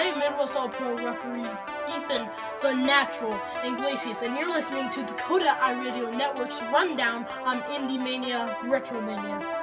I am Midwest All Pro referee Ethan the Natural Iglesias, and you're listening to Dakota iRadio Network's rundown on Indie Mania Retromania.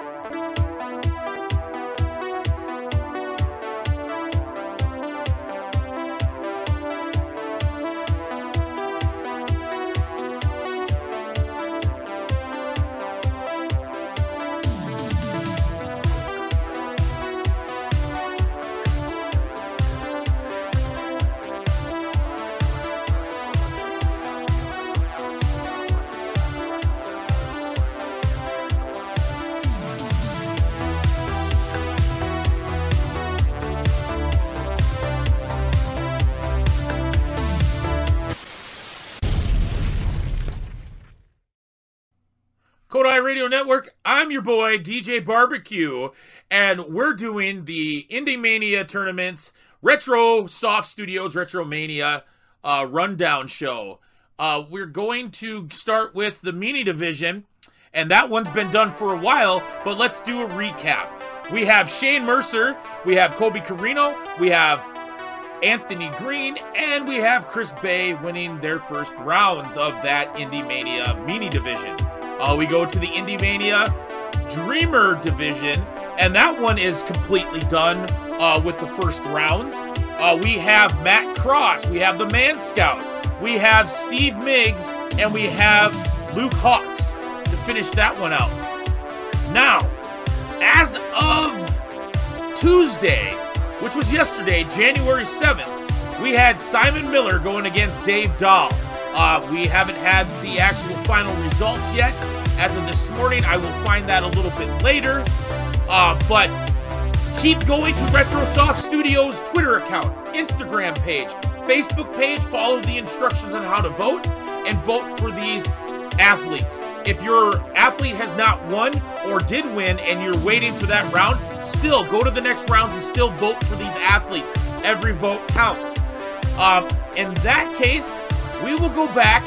Network. I'm your boy DJ Barbecue, and we're doing the Indie Mania tournaments Retro Soft Studios Retro Mania uh, rundown show. Uh, we're going to start with the mini division, and that one's been done for a while. But let's do a recap. We have Shane Mercer, we have Kobe Carino, we have Anthony Green, and we have Chris Bey winning their first rounds of that Indie Mania mini division. Uh, we go to the Indie Mania Dreamer division, and that one is completely done uh, with the first rounds. Uh, we have Matt Cross, we have the Man Scout, we have Steve Miggs, and we have Luke Hawx to finish that one out. Now, as of Tuesday, which was yesterday, January 7th, we had Simon Miller going against Dave Dahl. Uh, we haven't had the actual final results yet. As of this morning, I will find that a little bit later. Uh, but keep going to RetroSoft Studios Twitter account, Instagram page, Facebook page. Follow the instructions on how to vote and vote for these athletes. If your athlete has not won or did win and you're waiting for that round, still go to the next round and still vote for these athletes. Every vote counts. Um, in that case, we will go back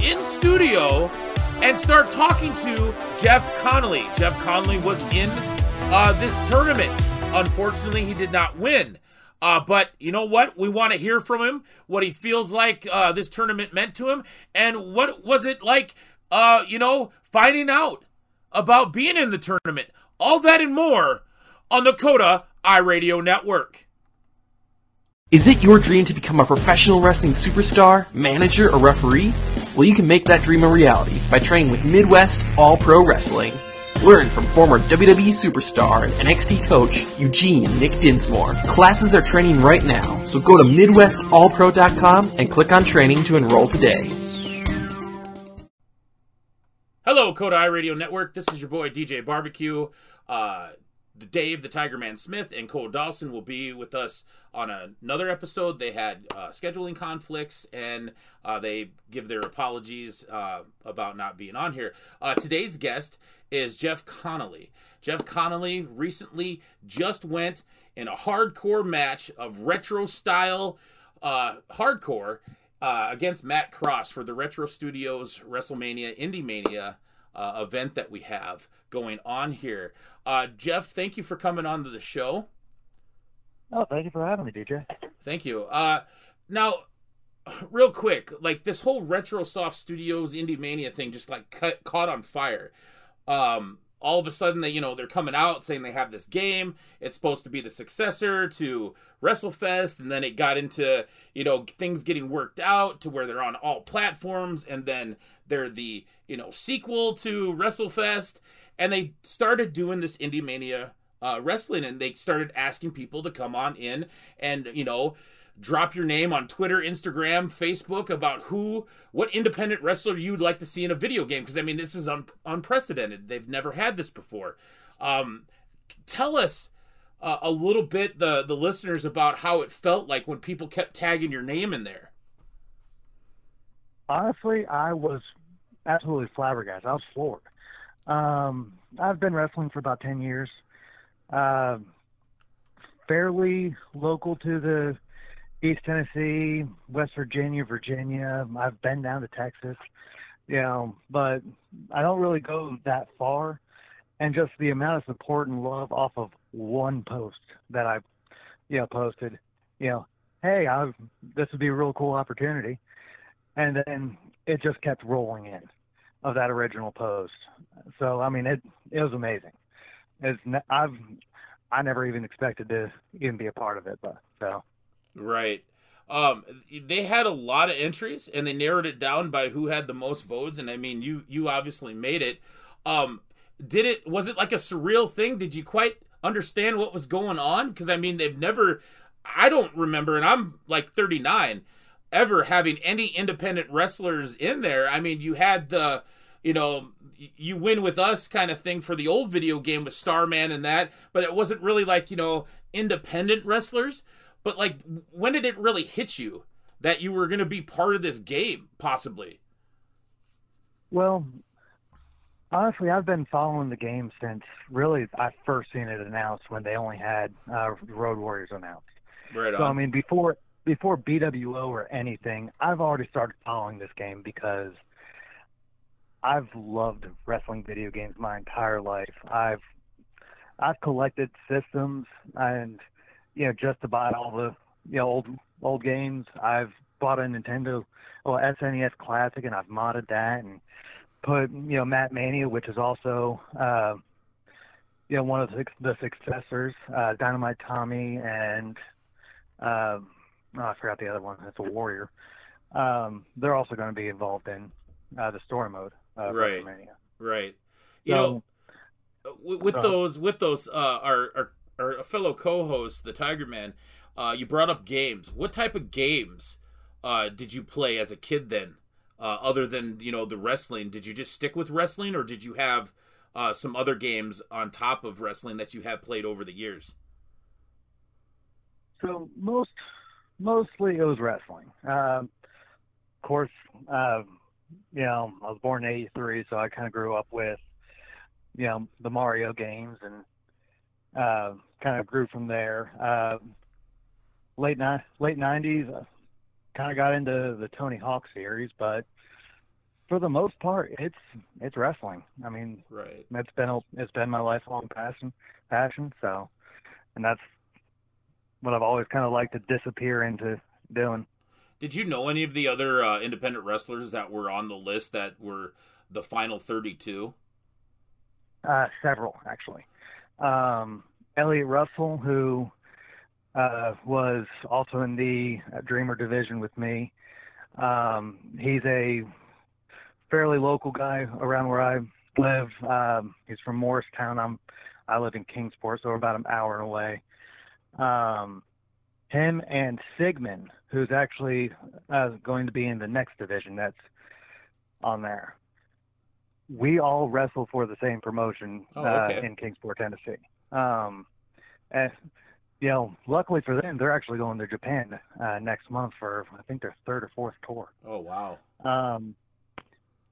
in studio and start talking to Jeff Connolly. Jeff Connolly was in uh, this tournament. Unfortunately, he did not win. Uh, but you know what? We want to hear from him, what he feels like uh, this tournament meant to him, and what was it like, uh, you know, finding out about being in the tournament. All that and more on the Coda iRadio Network. Is it your dream to become a professional wrestling superstar, manager, or referee? Well, you can make that dream a reality by training with Midwest All Pro Wrestling. Learn from former WWE superstar and NXT coach Eugene Nick Dinsmore. Classes are training right now, so go to MidwestAllPro.com and click on training to enroll today. Hello, Coda Radio Network. This is your boy DJ Barbecue. Uh, Dave, the Tiger Man Smith, and Cole Dawson will be with us on another episode. They had uh, scheduling conflicts and uh, they give their apologies uh, about not being on here. Uh, today's guest is Jeff Connolly. Jeff Connolly recently just went in a hardcore match of retro style uh, hardcore uh, against Matt Cross for the Retro Studios WrestleMania Indie Mania event that we have going on here. Uh, Jeff, thank you for coming on to the show. Oh, thank you for having me, DJ. Thank you. Uh, now, real quick, like this whole RetroSoft Studios Indie Mania thing just like cut, caught on fire. Um, all of a sudden, they you know they're coming out saying they have this game. It's supposed to be the successor to WrestleFest, and then it got into you know things getting worked out to where they're on all platforms, and then they're the you know sequel to WrestleFest and they started doing this Indie Mania uh, wrestling, and they started asking people to come on in and you know drop your name on Twitter, Instagram, Facebook about who, what independent wrestler you'd like to see in a video game. Because I mean, this is un- unprecedented. They've never had this before. Um, tell us uh, a little bit, the the listeners, about how it felt like when people kept tagging your name in there. Honestly, I was absolutely flabbergasted. I was floored. Um, I've been wrestling for about 10 years. Uh, fairly local to the East Tennessee, West Virginia, Virginia. I've been down to Texas, you know, but I don't really go that far. And just the amount of support and love off of one post that I, you know, posted you know, hey, I've, this would be a real cool opportunity. And then it just kept rolling in of that original post. So, I mean, it, it was amazing. It's, I've, I never even expected to even be a part of it, but so. Right. Um, they had a lot of entries and they narrowed it down by who had the most votes. And I mean, you, you obviously made it. Um, did it, was it like a surreal thing? Did you quite understand what was going on? Cause I mean, they've never, I don't remember, and I'm like 39, ever having any independent wrestlers in there. I mean, you had the, you know, you win with us kind of thing for the old video game with Starman and that, but it wasn't really like, you know, independent wrestlers. But like, when did it really hit you that you were going to be part of this game, possibly? Well, honestly, I've been following the game since really I first seen it announced when they only had uh, Road Warriors announced. Right on. So I mean, before before BWO or anything, I've already started following this game because I've loved wrestling video games my entire life. I've I've collected systems and you know just buy all the you know old old games. I've bought a Nintendo well SNES Classic and I've modded that and put you know Mat Mania, which is also uh, you know one of the, the successors, uh, Dynamite Tommy and uh, oh, I forgot the other one. It's a Warrior. Um, they're also going to be involved in uh, the story mode. Uh, right. WrestleMania. Right. You So- know, with, with uh, those, with those, uh, our, our our fellow co-host, the Tiger Man, uh, you brought up games. What type of games uh, did you play as a kid then? Uh, other than you know the wrestling, did you just stick with wrestling, or did you have uh, some other games on top of wrestling that you have played over the years? So most mostly it was wrestling. Um, of course, uh, you know, I was born in '83, so I kind of grew up with you know the Mario games and uh, kind of grew from there. Uh, late ni- late '90s, uh, kind of got into the Tony Hawk series, but for the most part, it's it's wrestling. I mean, Right. it's been a, it's been my lifelong passion passion so and that's what I've always kind of liked to disappear into doing. Did you know any of the other uh, independent wrestlers that were on the list that were the final 32? uh several actually. Um Elliot Russell who uh was also in the Dreamer division with me. Um he's a fairly local guy around where I live. Um he's from Morristown. I'm I live in Kingsport so we're about an hour away um, him and Sigmund, who's actually uh, going to be in the next division that's on there. We all wrestle for the same promotion Oh, uh, in Kingsport, Tennessee. Um, and you know, luckily for them, they're actually going to Japan uh, next month for I think their third or fourth tour. Oh wow. Um,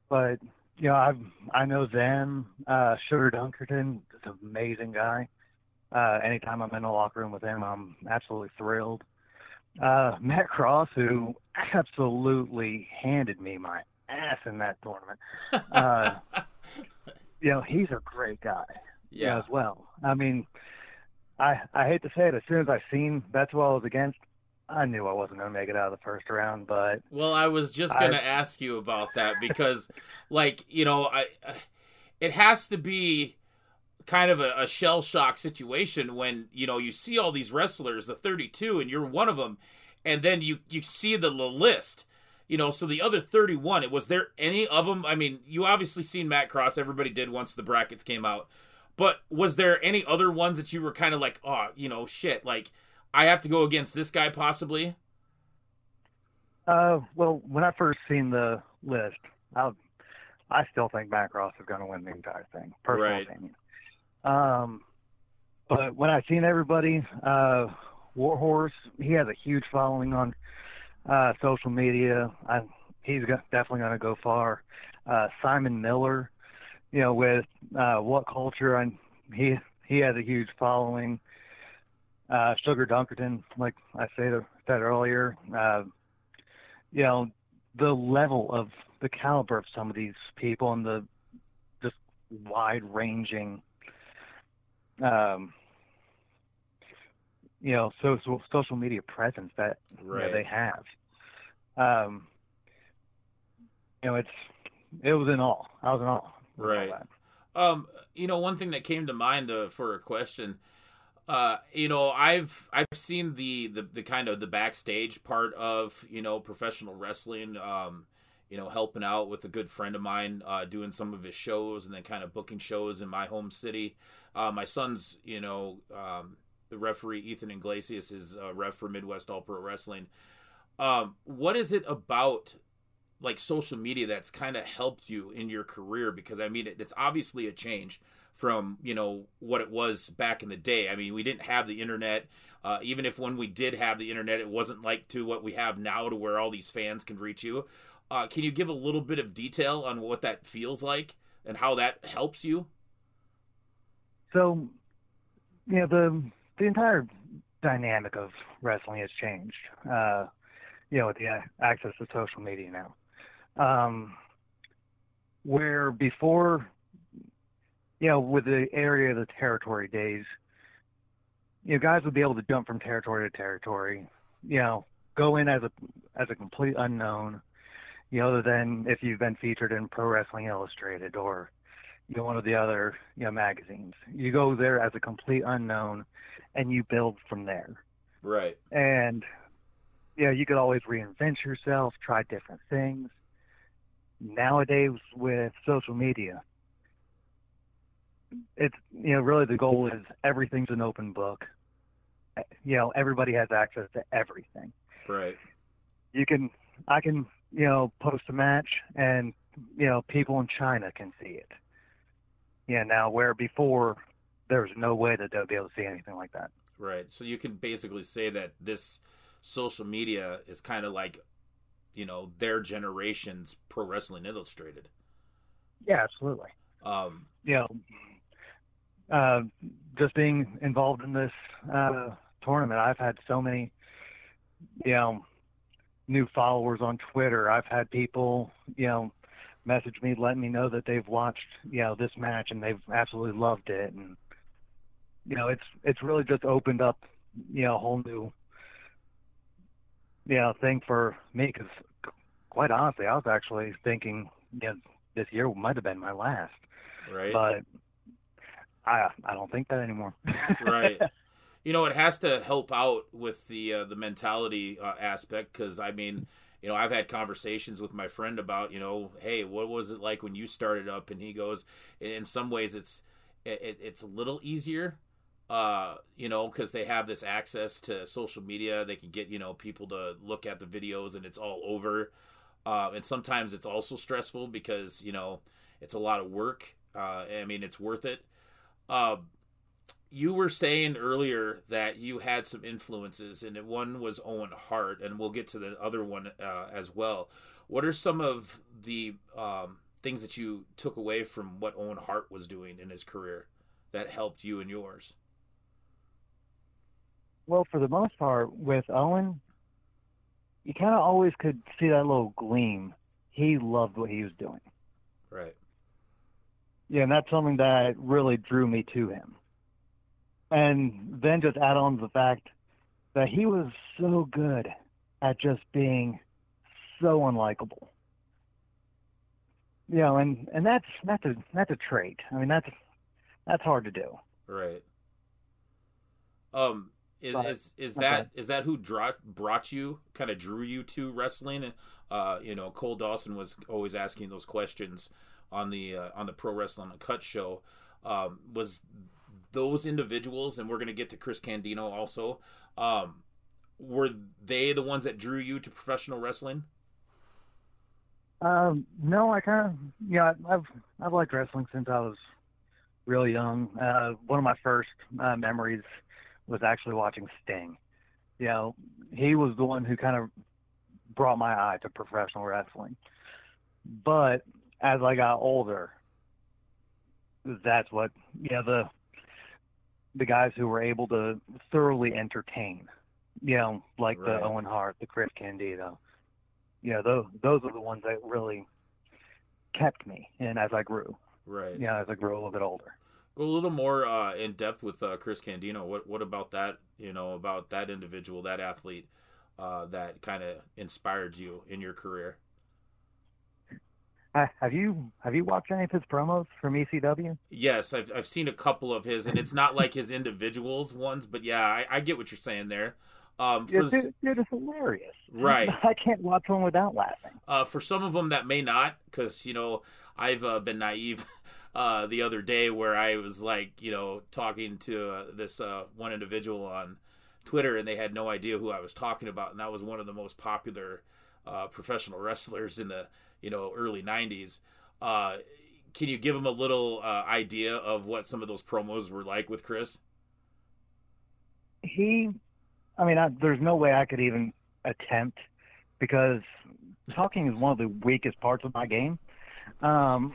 but you know, I've I know them. Uh, Sugar Dunkerton is an amazing guy. Uh, anytime I'm in the locker room with him, I'm absolutely thrilled. Uh, Matt Cross, who absolutely handed me my ass in that tournament. Uh, you know, he's a great guy yeah. as well. I mean, I I hate to say it, as soon as I seen that's who I was against, I knew I wasn't going to make it out of the first round. But Well, I was just gonna ask you about that because, like, you know, I, I- it has to be kind of a, a shell shock situation when you know you see all these wrestlers, the 32, and you're one of them, and then you you see the l- list. You know, so the other 31, it was there any of them? I mean, you obviously seen Matt Cross. Everybody did once the brackets came out. But was there any other ones that you were kind of like, oh, you know, shit, like I have to go against this guy possibly? Uh, well, when I first seen the list, I I still think Matt Macross is going to win the entire thing. Personal Right. opinion. Um, but when I seen everybody, uh, Warhorse, he has a huge following on uh, social media. I, he's definitely going to go far. Uh, Simon Miller, you know, with uh, What Culture, and he he has a huge following. Uh, Sugar Dunkerton, like I said, said earlier, uh, you know, the level of the caliber of some of these people and the just wide ranging um you know social social media presence that you know, they have. Um, you know, it's it was in all. I was in all Right. that. Um, you know, one thing that came to mind uh, for a question, uh, you know, I've I've seen the, the the kind of the backstage part of you know professional wrestling. Um, you know, helping out with a good friend of mine, uh, doing some of his shows, and then kind of booking shows in my home city. Uh, my son's, you know, um, the referee Ethan Iglesias is a ref for Midwest All Pro Wrestling. Um, what is it about like social media that's kind of helped you in your career? Because i mean it, it's obviously a change from you know what it was back in the day. I mean we didn't have the internet. Uh, even if when we did have the internet it wasn't like to what we have now to where all these fans can reach you. Uh, can you give a little bit of detail on what that feels like and how that helps you So, you know, the the entire dynamic of wrestling has changed. Uh, you know, with the access to social media now, um, where before, you know, with the area of the territory days, you know, guys would be able to jump from territory to territory. You know, go in as a as a complete unknown. You know, other than if you've been featured in Pro Wrestling Illustrated or you know, one of the other you know magazines. You go there as a complete unknown, and you build from there. right And yeah, you could always reinvent yourself, try different things. Nowadays, with social media, it's you know really the goal is everything's an open book. Eh, you know, everybody has access to everything right you can I can you know post a match and you know people in China can see it. Yeah, now where before there was no way that they'll be able to see anything like that. Right. So you can basically say that this social media is kind of like, you know, their generation's Pro Wrestling Illustrated. Yeah, absolutely. Um, You know, uh, just being involved in this uh, tournament, I've had so many, you know, new followers on Twitter. I've had people, you know, message me letting me know that they've watched, you know, this match and they've absolutely loved it. And you know, it's it's really just opened up, you know, a whole new, you know, thing for me. Because quite honestly, I was actually thinking, you know, this year might have been my last right. but I I don't think that anymore. right. You know, it has to help out with the uh, the mentality uh, aspect because I mean, you know, I've had conversations with my friend about, you know, hey, what was it like when you started up? And he goes, in some ways, it's it, it's a little easier, uh, you know, because they have this access to social media. They can get you know people to look at the videos, and it's all over. Uh, and sometimes it's also stressful because you know it's a lot of work. Uh, I mean, it's worth it. Uh, you were saying earlier that you had some influences, and one was Owen Hart, and we'll get to the other one uh, as well. What are some of the um, things that you took away from what Owen Hart was doing in his career that helped you and yours? well, for the most part, with Owen, you kind of always could see that little gleam. He loved what he was doing. Right. Yeah, and that's something that really drew me to him. And then just add on the fact that he was so good at just being so unlikable. You know, and and that's that's a that's a trait. I mean, that's that's hard to do. Right. Um, is But- is is okay. that is that who brought brought you kind of drew you to wrestling? Uh, you know, Cole Dawson was always asking those questions on the uh, on the Pro Wrestling Cut show. Um, was those individuals, and we're gonna get to Chris Candido also. Um, were they the ones that drew you to professional wrestling? Um, no, I kind of, know, I've I've liked wrestling since I was really young. Uh, one of my first uh, memories was actually watching Sting. You know, he was the one who kind of brought my eye to professional wrestling. But as I got older, that's what know the the guys who were able to thoroughly entertain. You know, like Right. the Owen Hart, the Chris Candido you know, those those are the ones that really kept me and as I grew, Right. you know, as I grew a little bit older. Go a little more uh, in depth with uh, Chris Candido. What what about that? You know about that individual, that athlete uh, that kind of inspired you in your career. Have you have you watched any of his promos from ECW? Yes, I've I've seen a couple of his, and it's not like his individuals ones, but yeah, I, I get what you're saying there. Um, for, dude, dude, it's hilarious. Right. I can't watch one without laughing. uh, for some of them that may not, because you know I've uh, been naive uh, the other day where I was like, you know, talking to uh, this uh, one individual on Twitter, and they had no idea who I was talking about, and that was one of the most popular uh, professional wrestlers in the you know early '90s. Uh, can you give them a little uh, idea of what some of those promos were like with Chris? He, I mean, I, there's no way I could even attempt because talking is one of the weakest parts of my game. Um,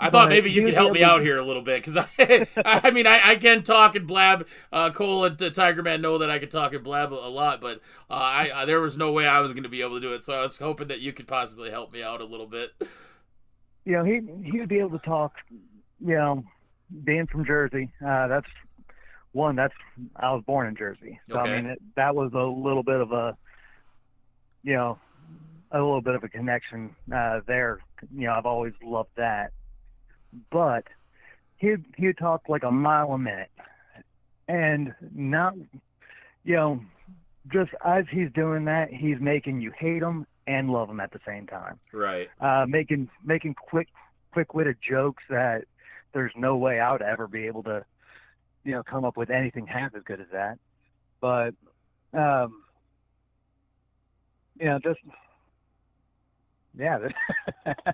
I thought maybe you could help me out here a little bit because I, I mean, I, I can talk and blab. Uh, Cole and the Tiger Man know that I can talk and blab a lot, but uh, I, I there was no way I was going to be able to do it. So I was hoping that you could possibly help me out a little bit. you know, he he would be able to talk. You know, being from Jersey, uh, that's one. That's I was born in Jersey, so Okay. I mean it, that was a little bit of a, you know, a little bit of a connection uh, there. You know, I've always loved that. But he'd he'd talk like a mile a minute, and not, you know, just as he's doing that, he's making you hate him and love him at the same time Right. uh, making making quick quick witted jokes that there's no way I would ever be able to, you know, come up with anything half as good as that. But um you know, just yeah,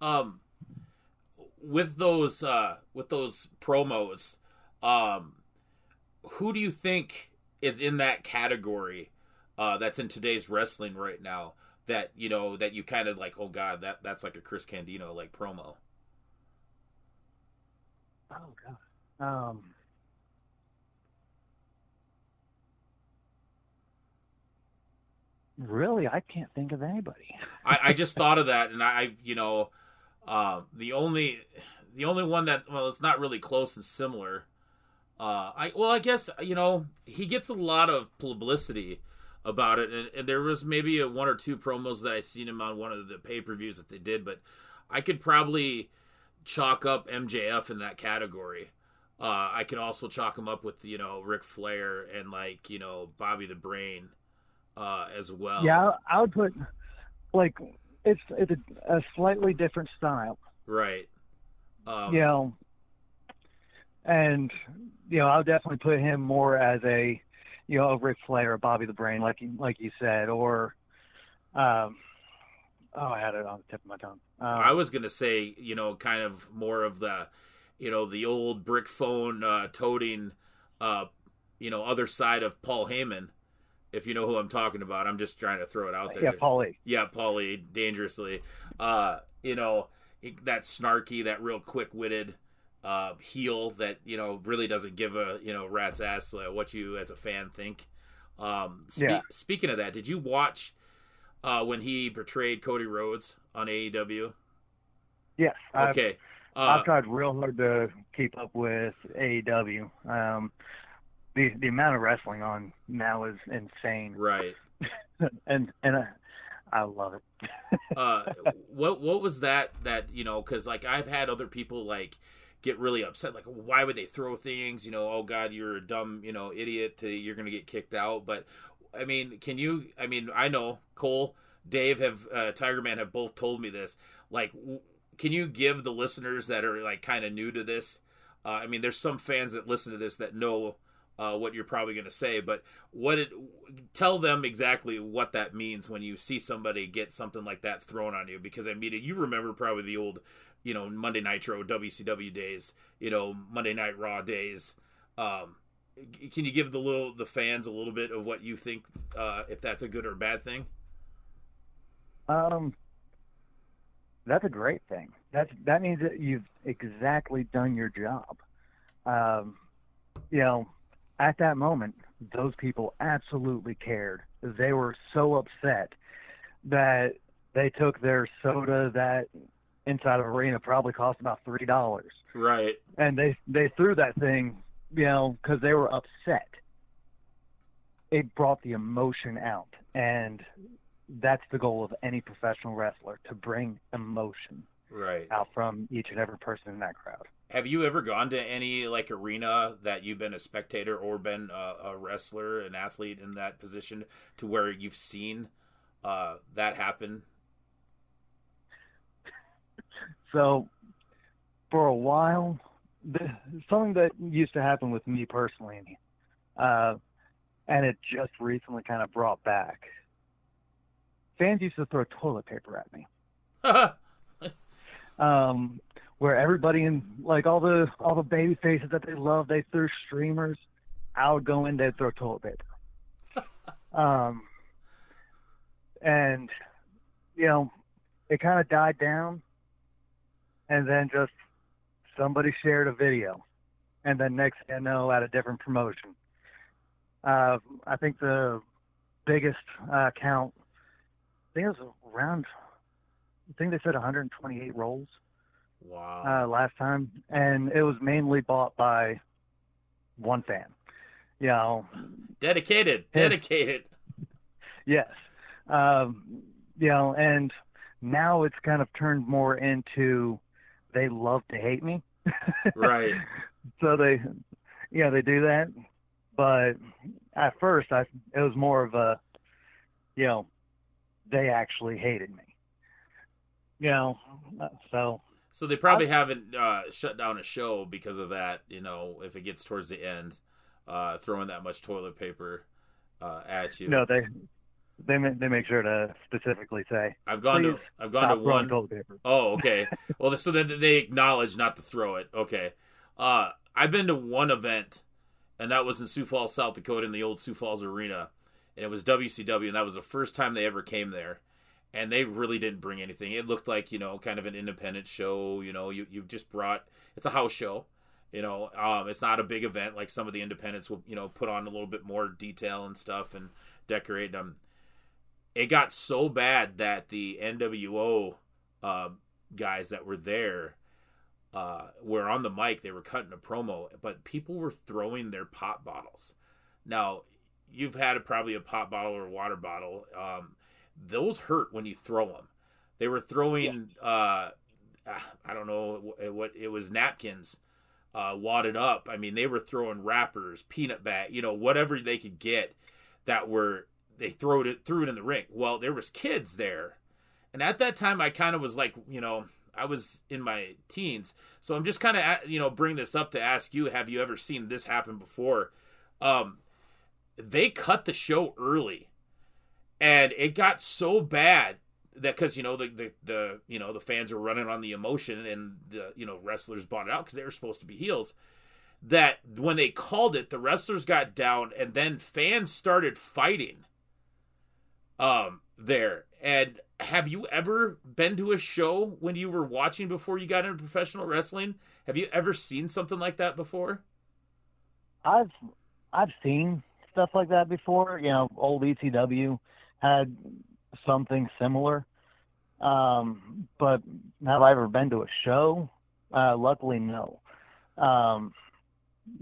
Um, with those uh, with those promos, um, who do you think is in that category uh, that's in today's wrestling right now? That you know that you kind of like, oh god, that that's like a Chris Candido like promo. oh god. Um Really, I can't think of anybody. I, I just thought of that, and I, you know, uh, the only, the only one that well, it's not really close and similar. Uh, I well, I guess you know he gets a lot of publicity about it, and, and there was maybe a one or two promos that I seen him on one of the pay per views that they did, but I could probably chalk up MJF in that category. Uh, I could also chalk him up with you know Ric Flair and like you know Bobby the Brain uh, as well. Yeah, I would put like it's it's a, a slightly different style. right. Um, you know, and you know, I'll definitely put him more as a, you know, a Ric Flair or Bobby the Brain, like you, like you said, or, um, oh, I had it on the tip of my tongue. Um, I was gonna say, you know, kind of more of the, you know, the old brick phone uh, toting, uh, you know, other side of Paul Heyman. If you know who I'm talking about, I'm just trying to throw it out there. yeah, Paulie. Yeah, Paulie, dangerously. Uh, you know, that snarky, that real quick-witted uh, heel that you know really doesn't give a you know rat's ass uh, what you as a fan think. Um, spe- Yeah. Speaking of that, did you watch uh, when he portrayed Cody Rhodes on AEW? Yes. I've, Okay. Uh, I've tried real hard to keep up with AEW. Um, the the amount of wrestling on now is insane, right. and and I, I love it. uh what what was that that you know because like i've had other people like get really upset like why would they throw things you know oh god you're a dumb you know idiot to you're gonna get kicked out but i mean can you i mean i know cole dave have uh, tiger man have both told me this like w- can you give the listeners that are like kind of new to this uh, i mean there's some fans that listen to this that know uh, what you're probably going to say, but what it tell them exactly what that means when you see somebody get something like that thrown on you. Because I mean, you remember probably the old, you know, Monday Nitro WCW days, you know, Monday Night Raw days. Um, can you give the little the fans a little bit of what you think uh, if that's a good or bad thing? Um, that's a great thing. That's that means that you've exactly done your job. Um, you know, at that moment, those people absolutely cared. They were so upset that they took their soda that inside of arena probably cost about three dollars, Right. and they they threw that thing, you know, because they were upset. It brought the emotion out, and that's the goal of any professional wrestler to bring emotion Right. out from each and every person in that crowd. Have you ever gone to any like arena that you've been a spectator or been a, a wrestler, an athlete in that position, to where you've seen uh, that happen? So, for a while, the, something that used to happen with me personally, uh, and it just recently kind of brought back. Fans used to throw toilet paper at me. um, where everybody in like all the all the baby faces that they love, they threw streamers. I would go in, they'd throw toilet paper. um, and you know, it kind of died down, and then just somebody shared a video, and then next thing I know, at a different promotion. Uh, I think the biggest uh, count, I think it was around I think they said 128 rolls wow. uh, last time, and it was mainly bought by one fan. You know, dedicated. Dedicated. yes. Um, you know, and now it's kind of turned more into they love to hate me. Right. so they, yeah, they do that. But at first, I it was more of a, you know, they actually hated me. You know, uh, so So they probably haven't uh, shut down a show because of that. You know, if it gets towards the end, uh, throwing that much toilet paper uh, at you. no, they they they make sure to specifically say I've gone to I've gone to one toilet paper. Oh, okay. well, so then they acknowledge not to throw it. Okay. Uh, I've been to one event, and that was in Sioux Falls, South Dakota, in the old Sioux Falls Arena, and it was WCW, and that was the first time they ever came there, and they really didn't bring anything. It looked like you know, kind of an independent show. You know, you you just brought it's a house show. You know, um, it's not a big event like some of the independents will, you know, put on a little bit more detail and stuff and decorate them. It got so bad that the NWO um, guys that were there uh, were on the mic. They were cutting a promo, but people were throwing their pop bottles. Now, you've had a, probably a pop bottle or a water bottle. Um, those hurt when you throw them. They were throwing, uh, I don't know what, what it was, napkins uh, wadded up. I mean, they were throwing wrappers, peanut bat, you know, whatever they could get that were they threw it threw it in the ring. Well, there was kids there, and at that time, I kind of was like, you know, I was in my teens, so I'm just kind of you know bring this up to ask you: Have you ever seen this happen before? Um, they cut the show early, and it got so bad that because you know the, the the you know the fans were running on the emotion and the you know wrestlers bought it out because they were supposed to be heels that when they called it the wrestlers got down and then fans started fighting um there. And have you ever been to a show when you were watching before you got into professional wrestling? Have you ever seen something like that before? I've I've seen stuff like that before. You know, old ECW had something similar. Um, but have I ever been to a show? Uh, luckily, no. Um,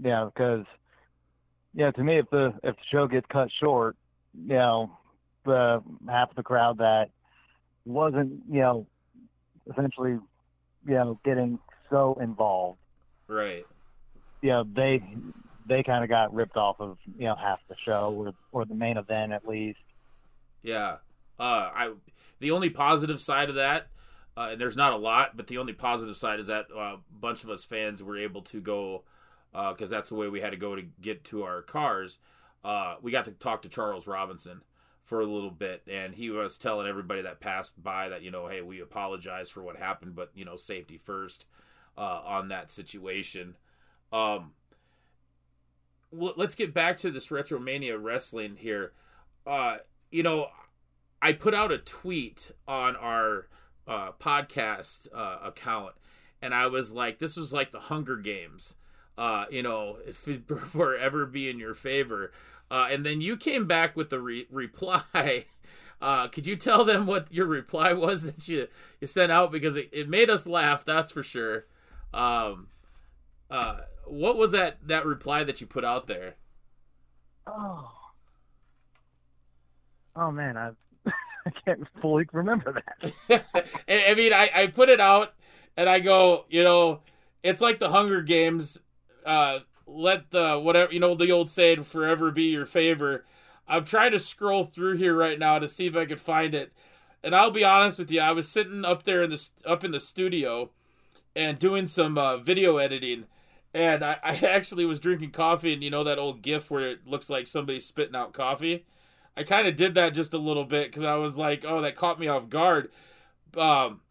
yeah, because yeah, to me, if the if the show gets cut short, you know, the half of the crowd that wasn't, you know, essentially, you know, getting so involved, right you know, they they kind of got ripped off of you know half the show or or the main event at least. Yeah. Uh, I the only positive side of that, uh, and there's not a lot, but the only positive side is that uh, a bunch of us fans were able to go because that's the way we had to go to get to our cars. Uh, we got to talk to Charles Robinson for a little bit, and he was telling everybody that passed by that you know, hey, we apologize for what happened, but you know, safety first uh, on that situation. Um, let's get back to this Retromania wrestling here. Uh, you know, I put out a tweet on our uh, podcast uh, account, and I was like, "This was like the Hunger Games." Uh, you know, forever be in your favor. Uh, and then you came back with the re- reply Uh, could you tell them what your reply was that you, you sent out because it, it made us laugh, that's for sure. Um, uh, what was that that reply that you put out there? Oh. Oh man, I I can't fully remember that. I mean, I, I put it out and I go, you know, it's like the Hunger Games. Uh, let the whatever you know the old saying, "Forever be your favor." I'm trying to scroll through here right now to see if I could find it. And I'll be honest with you, I was sitting up there in the up in the studio and doing some uh, video editing, and I, I actually was drinking coffee, and you know that old GIF where it looks like somebody's spitting out coffee. I kind of did that just a little bit because I was like, oh, that caught me off guard. Um,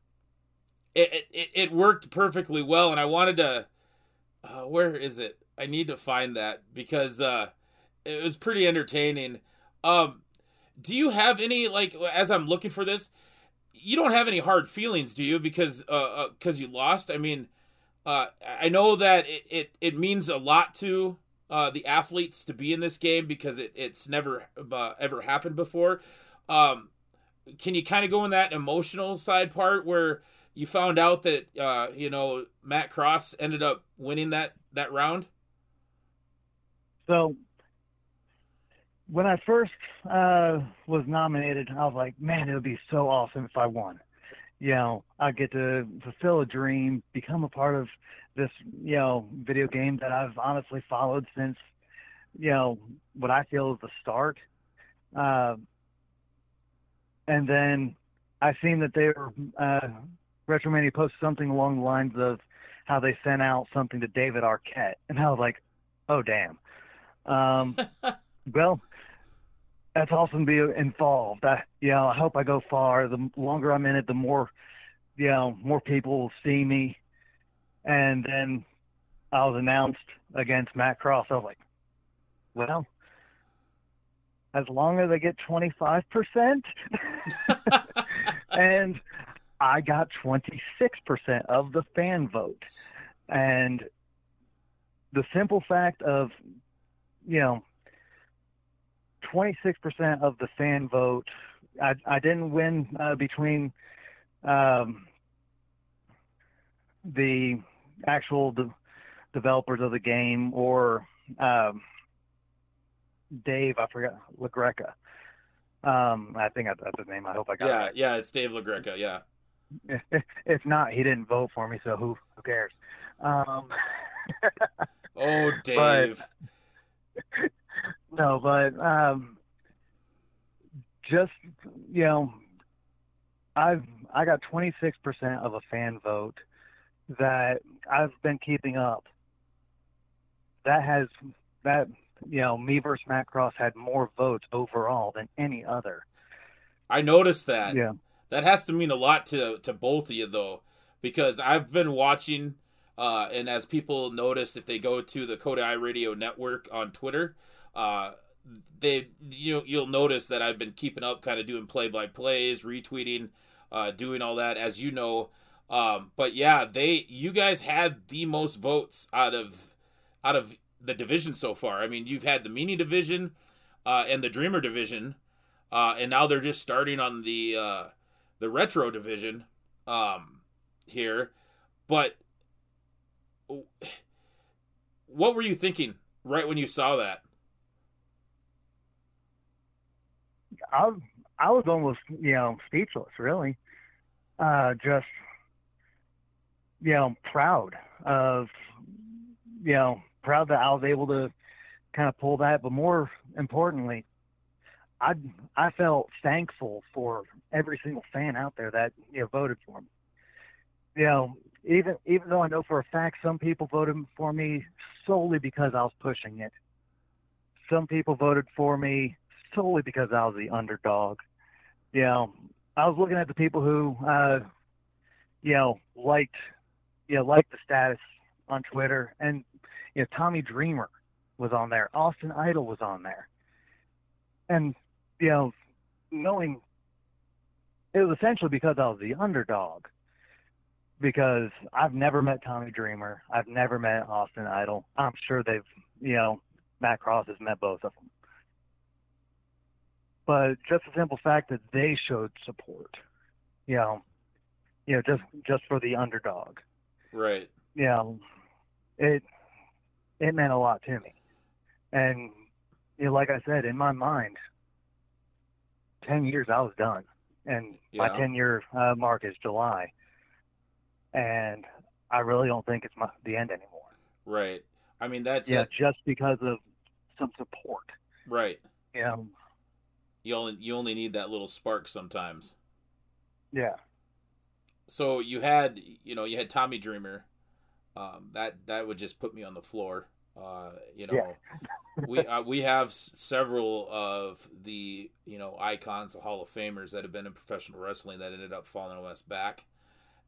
it, it it worked perfectly well, and I wanted to. Uh, where is it? I need to find that because uh, it was pretty entertaining. Um, do you have any like as I'm looking for this? You don't have any hard feelings, do you? Because uh, because uh, you lost. I mean, uh, I know that it, it it means a lot to uh, the athletes to be in this game because it, it's never uh, ever happened before. Um, can you kind of go in that emotional side part where you found out that uh, you know Matt Cross ended up winning that that round? So when I first uh, was nominated, I was like, man, it would be so awesome if I won. You know, I get to fulfill a dream, become a part of this, you know, video game that I've honestly followed since, you know, what I feel is the start. Uh, and then I've seen that they were, uh, Retromania posted something along the lines of how they sent out something to David Arquette. And I was like, oh, damn. Um, well, that's awesome to be involved. I, you know, I hope I go far. The longer I'm in it, the more, you know, more people will see me and then I was announced against Matt Cross. I was like, well, as long as I get 25%. and I got 26% of the fan vote. And the simple fact of, you know, 26% of the fan vote, I, I didn't win uh, between um, the actual de- developers of the game or um, Dave, I forgot LaGreca. Um, I think that's his name. I hope I got yeah, it. Yeah, it's Dave LaGreca. Yeah. If not, he didn't vote for me, so who who cares? Um, oh, Dave. But, no, but um, just you know, I've I got 26% of a fan vote that I've been keeping up. That has that you know me versus Matt Cross had more votes overall than any other. I noticed that. Yeah, that has to mean a lot to to both of you though, because I've been watching. Uh, and as people noticed, if they go to the Coda Radio Network on Twitter, uh, they you know you'll notice that I've been keeping up, kind of doing play by plays, retweeting, uh, doing all that. As you know, um, but yeah, they you guys had the most votes out of out of the division so far. I mean, you've had the mini division uh, and the Dreamer division, uh, and now they're just starting on the uh, the retro division um, here. But what were you thinking right when you saw that? I I was almost you know speechless, really. Uh, just you know, proud of, you know, proud that I was able to kind of pull that. But more importantly, I I felt thankful for every single fan out there that you know voted for me. You know, even even though I know for a fact some people voted for me solely because I was pushing it. Some people voted for me solely because I was the underdog. You know, I was looking at the people who, uh, you know, liked you know, like the status on Twitter, and you know, Tommy Dreamer was on there, Austin Idol was on there, and you know, knowing it was essentially because I was the underdog. Because I've never met Tommy Dreamer, I've never met Austin Idol. I'm sure they've, you know, Matt Cross has met both of them. but just the simple fact that they showed support, you know, you know, just just for the underdog, Right. you know, it it meant a lot to me. And you know, like I said, in my mind, ten years I was done, and my ten year uh, mark is July, and I really don't think it's my, the end anymore. Right. I mean that's yeah, it. just because of some support. Right. You know, You only you only need that little spark sometimes. yeah, So you had you know you had Tommy Dreamer, um, that that would just put me on the floor. Uh, you know, Yeah. we uh, we have s- several of the you know icons, the Hall of Famers that have been in professional wrestling that ended up falling on us back,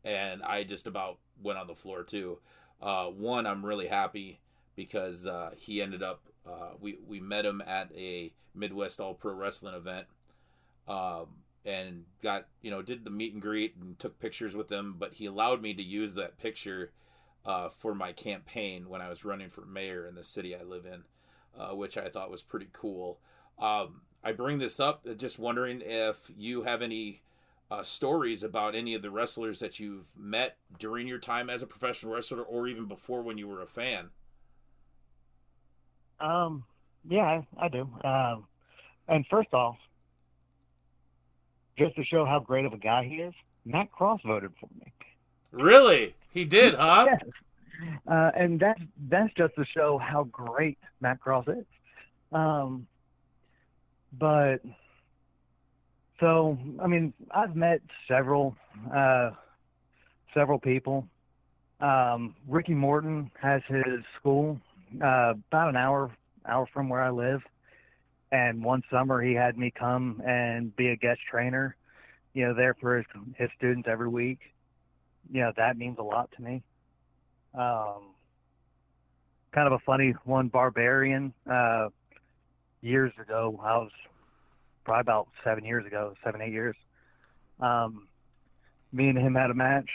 and I just about went on the floor too. Uh, one, I'm really happy because uh, he ended up. Uh, we we met him at a Midwest All Pro Wrestling event, um, and got you know did the meet and greet and took pictures with him. But he allowed me to use that picture uh, for my campaign when I was running for mayor in the city I live in, uh, which I thought was pretty cool. Um, I bring this up uh, just wondering if you have any uh, stories about any of the wrestlers that you've met during your time as a professional wrestler or even before when you were a fan. um, yeah, I, I do. Um, and first off, just to show how great of a guy he is, Matt Cross voted for me. Really? He did, huh? Yes. Uh, and that's that's just to show how great Matt Cross is. Um, but so I mean, I've met several uh, several people. Um, Ricky Morton has his school uh, about an hour hour from where I live, and one summer he had me come and be a guest trainer. You know, there for his, his students every week. You know, that means a lot to me. Um, kind of a funny one, Barbarian. Uh, years ago, I was probably about seven years ago, seven eight years. Um, me and him had a match.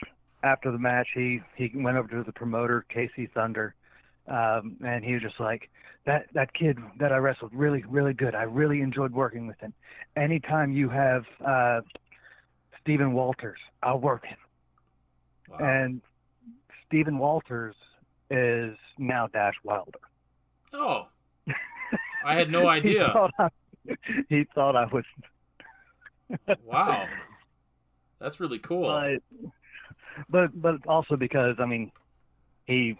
After the match, he he went over to the promoter, Casey Thunder, um, and he was just like, "That that kid that I wrestled really really good. I really enjoyed working with him. Anytime you have uh, Stephen Walters, I'll work him." Wow. And Stephen Walters is now Dash Wilder. oh, I had no he, idea. thought I, he thought I was, Wow. That's really cool. but but but also because I mean, he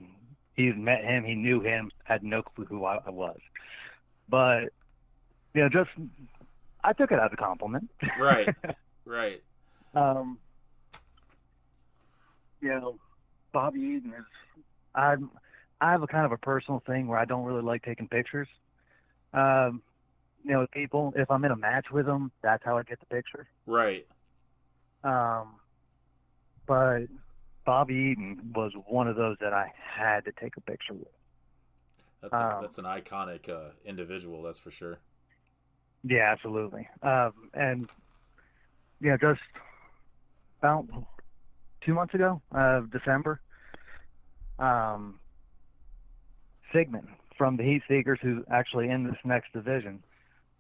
he met him, he knew him, had no clue who I, I was, but you know, just I took it as a compliment. Right. Right. um, you know, Bobby Eaton is. I'm. I have a kind of a personal thing where I don't really like taking pictures. Um, you know, with people. If I'm in a match with them, that's how I get the picture. Right. Um, but Bobby Eaton was one of those that I had to take a picture with. That's a, Um, that's an iconic uh, individual, that's for sure. Yeah, absolutely. Um, and know, just about two months ago, uh, December, um, Sigmon from the Heat Seekers, who's actually in this next division,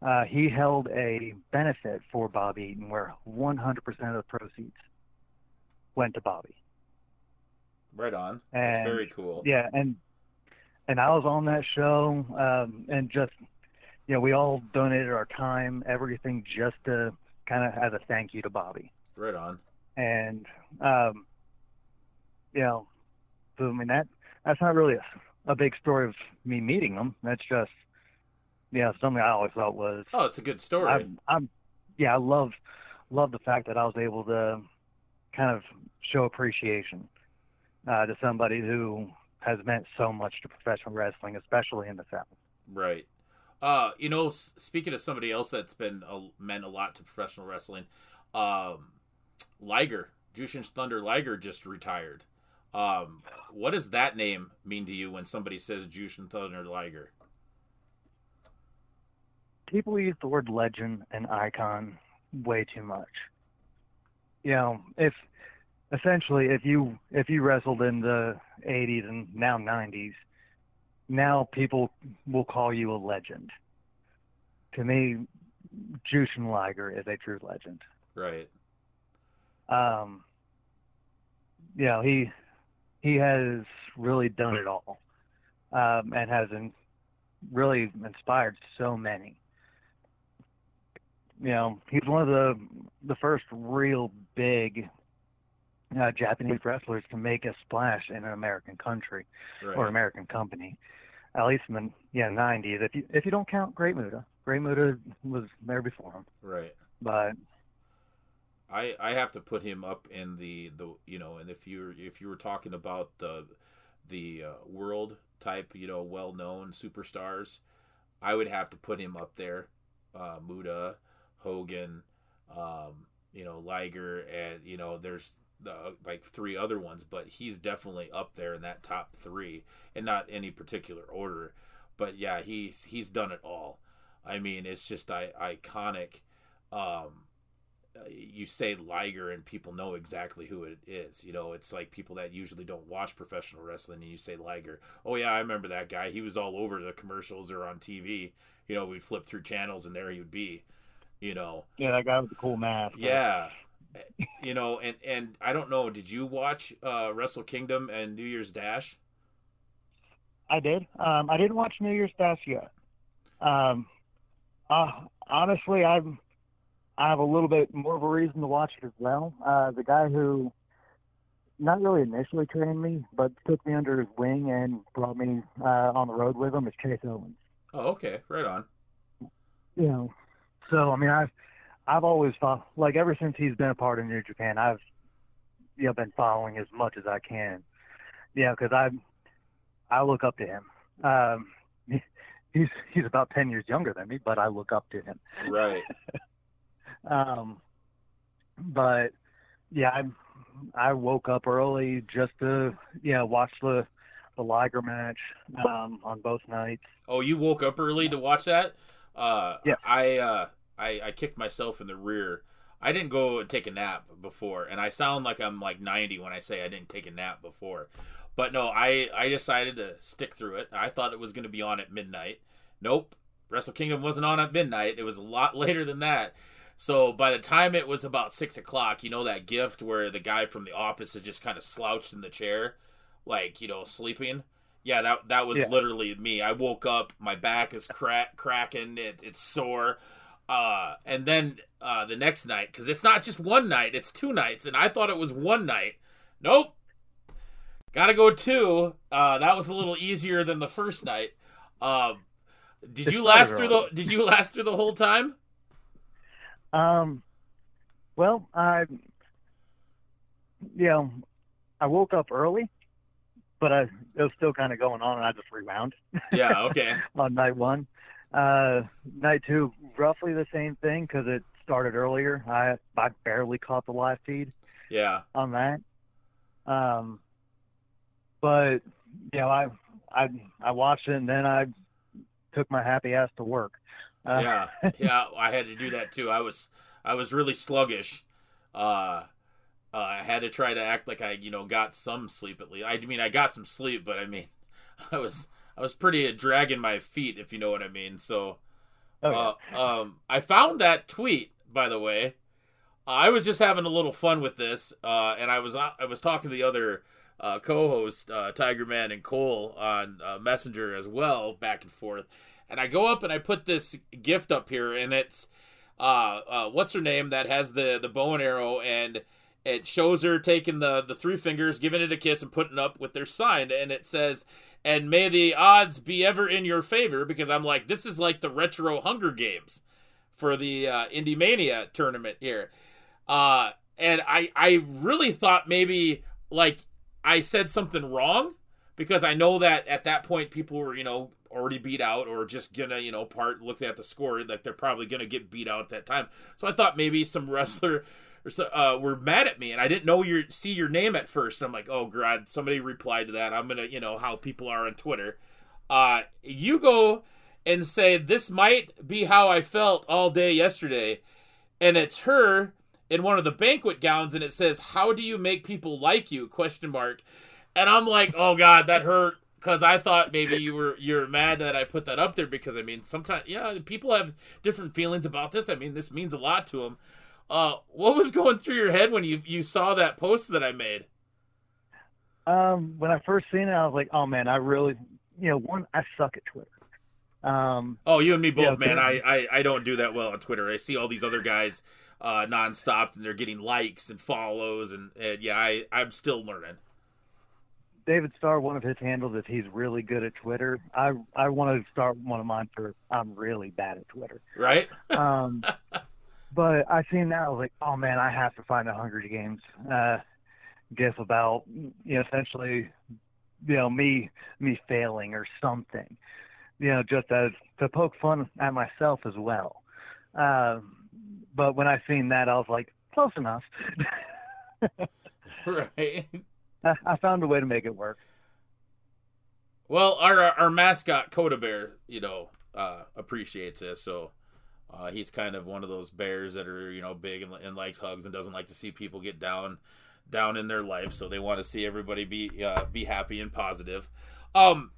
uh, he held a benefit for Bobby Eaton where 100% of the proceeds went to Bobby. Right on. That's And- very cool. Yeah, and and I was on that show, um, and just you know, we all donated our time, everything, just to kind of as a thank you to Bobby. Right on. And um, you know, so I mean that that's not really a, a big story of me meeting him. That's just you know something I always thought was Oh, it's a good story. I'm, I'm yeah, I love love the fact that I was able to kind of show appreciation uh, to somebody who has meant so much to professional wrestling, especially in the South. Right. Uh, you know, speaking of somebody else that's been a, meant a lot to professional wrestling, um, Liger, Jushin Thunder Liger just retired. Um, what does that name mean to you when somebody says Jushin Thunder Liger? People use the word legend and icon way too much. You know, if essentially if you if you wrestled in the 80s and now 90s, now people will call you a legend. To me, Jushin Liger is a true legend. Right. Um, you know, he he has really done it all, um, and has in, really inspired so many. You know, he's one of the the first real big uh, Japanese wrestlers to make a splash in an American country Right. or American company. At least in the yeah 90s. If you if you don't count Great Muta, Great Muta was there before him, Right. but I I have to put him up in the the you know, and if you're if you were talking about the the uh, world type, you know, well known superstars, I would have to put him up there. Uh, Muta, Hogan, um, you know, Liger, and you know, there's uh, like three other ones, but he's definitely up there in that top three, and not any particular order. But yeah, he's he's done it all. I mean, it's just I, iconic. Um, you say Liger and people know exactly who it is. You know, it's like people that usually don't watch professional wrestling and you say Liger. Oh yeah, I remember that guy. He was all over the commercials or on TV. You know, we'd flip through channels and there he would be. You know, yeah, that guy with the cool mask. yeah. You know, and and I don't know. Did you watch uh, Wrestle Kingdom and New Year's Dash? I did. Um, I didn't watch New Year's Dash yet. Um, uh, honestly, I'm I have a little bit more of a reason to watch it as well. Uh, the guy who not really initially trained me, but took me under his wing and brought me uh, on the road with him is Chase Owens. Oh, okay, right on. You know, so I mean, I've I've always thought like ever since he's been a part of New Japan, I've you know been following as much as I can. Yeah, because I I look up to him. Um, he's he's about ten years younger than me, but I look up to him. Right. Um, but yeah, I I woke up early just to yeah watch the the Liger match um, on both nights. Oh, you woke up early to watch that? Uh, Yeah. I, uh, I I kicked myself in the rear. I didn't go and take a nap before, and I sound like I'm like 90 when I say I didn't take a nap before. But no, I I decided to stick through it. I thought it was going to be on at midnight. Nope, Wrestle Kingdom wasn't on at midnight. It was a lot later than that. So by the time it was about six o'clock, you know that gift where the guy from the office is just kind of slouched in the chair, like you know sleeping. Yeah, that that was Yeah. literally me. I woke up, my back is crack cracking, it, it's sore. Uh, and then uh, the next night, because it's not just one night, it's two nights, and I thought it was one night. Nope, gotta go two. Uh, that was a little easier than the first night. Um, did you last through the? Did you last through the whole time? Um, well, I you know I woke up early, but I it was still kind of going on, and I just rewound Yeah. Okay. on night one. Uh, night two, roughly the same thing because it started earlier. I I barely caught the live feed. Yeah. on that. Um, but you know, I I I watched it and then I took my happy ass to work. Uh, yeah yeah i had to do that too i was i was really sluggish uh, uh i had to try to act like i you know got some sleep at least i mean i got some sleep but i mean i was i was pretty dragging my feet if you know what i mean so Oh, yeah. uh, um i found that tweet by the way i was just having a little fun with this uh and i was i was talking to the other uh, co-host uh, Tiger Man and Cole on uh, Messenger as well, back and forth. And I go up and I put this gift up here, and it's uh, uh, what's her name that has the the bow and arrow, and it shows her taking the the three fingers, giving it a kiss, and putting up with their sign, and it says, "And may the odds be ever in your favor," because I'm like, this is like the retro Hunger Games for the uh, Indie Mania tournament here, uh, and I I really thought maybe like I said something wrong because I know that at that point people were, you know, already beat out or just gonna, you know, part looking at the score, like they're probably gonna get beat out at that time. So I thought maybe some wrestler uh, were mad at me, and I didn't know your see your name at first. I'm like, oh god, somebody replied to that. I'm gonna, you know, how people are on Twitter. Uh, you go and say this might be how I felt all day yesterday, and it's her in one of the banquet gowns and it says how do you make people like you question mark and i'm like oh god that hurt because I thought maybe you were you're mad that I put that up there because I mean sometimes yeah people have different feelings about this. I mean this means a lot to them. Uh, what was going through your head when you you saw that post that I made? Um, when I first seen it, I was like, oh man, I really, you know, one, I suck at Twitter. Um, oh, you and me both, yeah, man. I, I I don't do that well on Twitter. I see all these other guys uh, nonstop, and they're getting likes and follows, and, and yeah, I I'm still learning. David Starr, one of his handles is he's really good at Twitter. I I want to start one of mine for I'm really bad at Twitter. Right. um, but I seen that I was like, oh man, I have to find a Hunger Games uh, gif about you know essentially you know me me failing or something, you know, just as to poke fun at myself as well. Um, but when I seen that, I was like, close enough. right. I found a way to make it work. Well, our our mascot Coda Bear, you know, uh, appreciates this. So uh, he's kind of one of those bears that are you know big and, and, likes hugs and doesn't like to see people get down down in their life. So they want to see everybody be uh, be happy and positive. Um,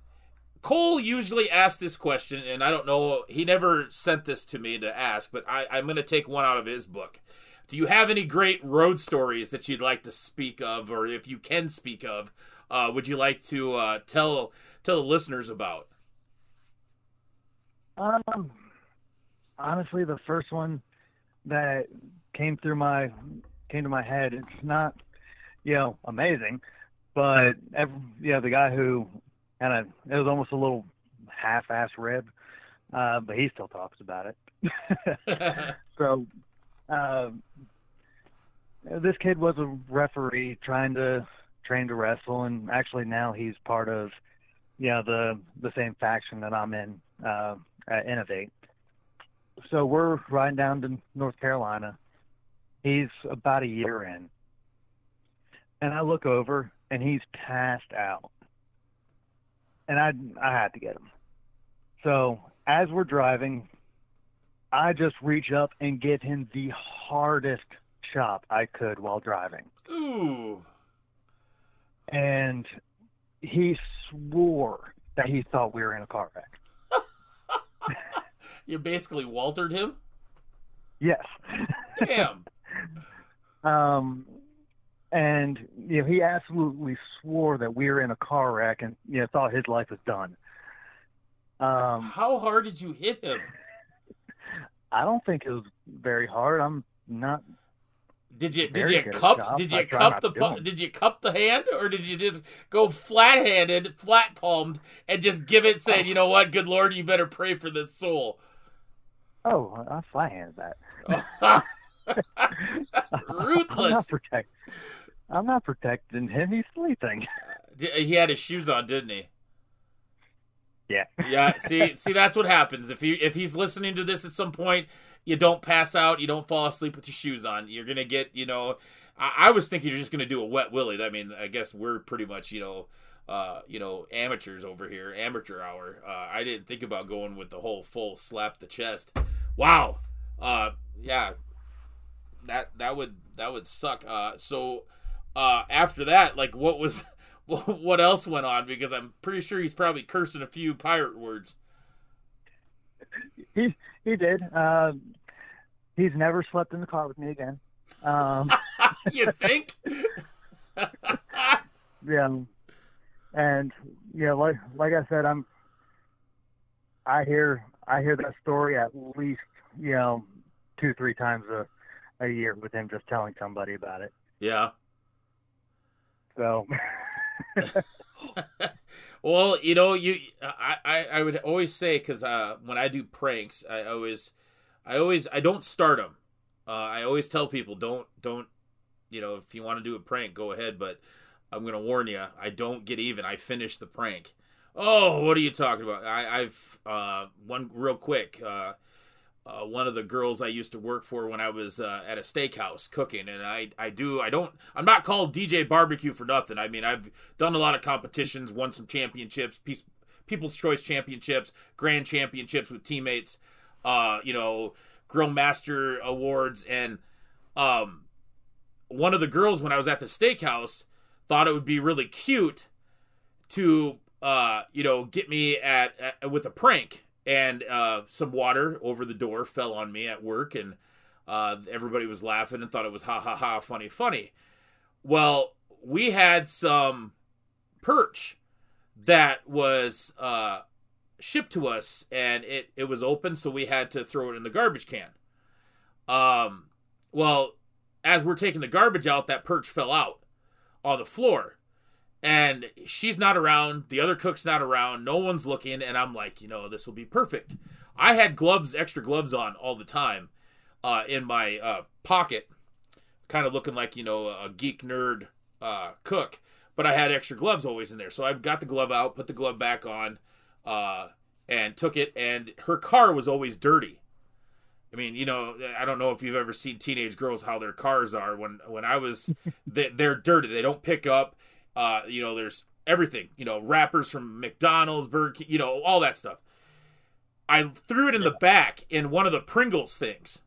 Cole usually asks this question, and I don't know. He never sent this to me to ask, but I, I'm going to take one out of his book. Do you have any great road stories that you'd like to speak of, or if you can speak of, uh, would you like to uh, tell tell the listeners about? Um, honestly, the first one that came through my came to my head, it's not, you know, amazing, but every, you know, the guy who kind of it was almost a little half-ass rib, uh, but he still talks about it. so uh, this kid was a referee trying to train to wrestle, and actually now he's part of, you know, the the same faction that I'm in uh, at Innovate. So we're riding down to North Carolina. He's about a year in, and I look over, and he's passed out, and I I had to get him. So as we're driving, I just reach up and give him the hardest chop I could while driving. Ooh. And he swore that he thought we were in a car wreck. you basically Waltered him? Yes. Damn. um and you know he absolutely swore that we were in a car wreck and you know thought his life was done. Um How hard did you hit him? I don't think it was very hard. I'm not. Did you did you cup did you cup the did you cup the hand or did you just go flat handed, flat palmed, and just give it saying, you know what, good lord, you better pray for this soul. Oh, I flat handed that. Ruthless. I'm not, protect, I'm not protecting him. He's sleeping. He had his shoes on, didn't he? Yeah. yeah. See, see, that's what happens if he if he's listening to this at some point. You don't pass out. You don't fall asleep with your shoes on. You're gonna get, you know. I, I was thinking you're just gonna do a wet willy. I mean, I guess we're pretty much, you know, uh, you know, amateurs over here, amateur hour. Uh, I didn't think about going with the whole full slap the chest. Wow. Uh, yeah. That that would that would suck. Uh, so uh, after that, like, what was what else went on because I'm pretty sure he's probably cursing a few pirate words. He he did. Uh, he's never slept in the car with me again. Um, you think? yeah, and yeah, like like I said, I'm. I hear I hear that story at least you know two three times a a year with him just telling somebody about it. Yeah. So well, you know, you I I, I would always say because uh, when I do pranks, I always I always I don't start them. Uh, I always tell people don't don't you know if you want to do a prank, go ahead, but I'm gonna warn you, I don't get even. I finish the prank. Oh, what are you talking about? I, I've uh, one real quick. Uh, uh, one of the girls I used to work for when I was uh, at a steakhouse cooking, and I I do I don't I'm not called DJ Barbecue for nothing. I mean I've done a lot of competitions, won some championships, Peace, People's Choice Championships, Grand Championships with teammates, uh, you know, Grill Master Awards, and um, one of the girls when I was at the steakhouse thought it would be really cute to uh, you know, get me at, at with a prank, and uh, some water over the door fell on me at work, and uh, everybody was laughing and thought it was ha ha ha funny funny. Well, we had some perch that was uh, shipped to us, and it it was open, so we had to throw it in the garbage can. Um, well, as we're taking the garbage out, that perch fell out on the floor. And she's not around. The other cook's not around. No one's looking. And I'm like, you know, this will be perfect. I had gloves, extra gloves on all the time uh, in my uh, pocket, kind of looking like, you know, a geek nerd uh, cook. But I had extra gloves always in there. So I got the glove out, put the glove back on, uh, and took it. And her car was always dirty. I mean, you know, I don't know if you've ever seen teenage girls how their cars are. When when I was, they, they're dirty. They don't pick up. Uh, you know, there's everything. You know, wrappers from McDonald's, Burger King, you know, all that stuff. I threw it in the back in one of the Pringles things.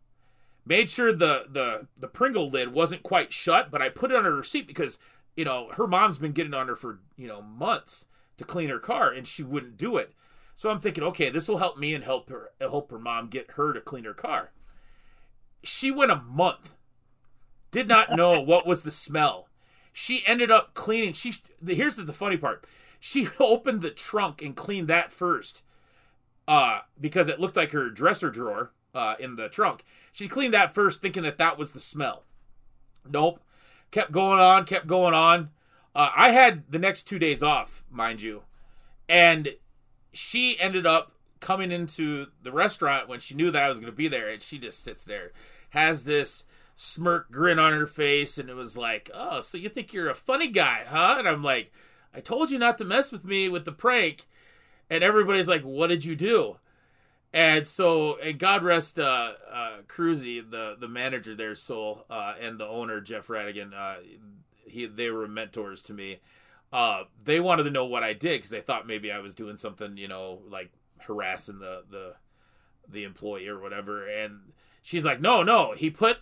Made sure the the the Pringle lid wasn't quite shut, but I put it under her seat because you know her mom's been getting on her for you know months to clean her car, and she wouldn't do it. So I'm thinking, okay, this will help me and help her help her mom get her to clean her car. She went a month, did not know what was the smell. She ended up cleaning. She here's the, the funny part. She opened the trunk and cleaned that first, uh, because it looked like her dresser drawer uh, in the trunk. She cleaned that first, thinking that that was the smell. Nope. Kept going on, kept going on. Uh, I had the next two days off, mind you, and she ended up coming into the restaurant when she knew that I was going to be there, and she just sits there, has this smirk grin on her face, and it was like, "Oh, so you think you're a funny guy, huh?" And I'm like, "I told you not to mess with me with the prank," and everybody's like, "What did you do?" And so, and God rest uh, uh, Cruzy, the the manager there, Soul, uh, and the owner Jeff Radigan. Uh, he they were mentors to me uh, they wanted to know what I did because they thought maybe I was doing something, you know, like harassing the the the employee or whatever. And she's like, "No, no, he put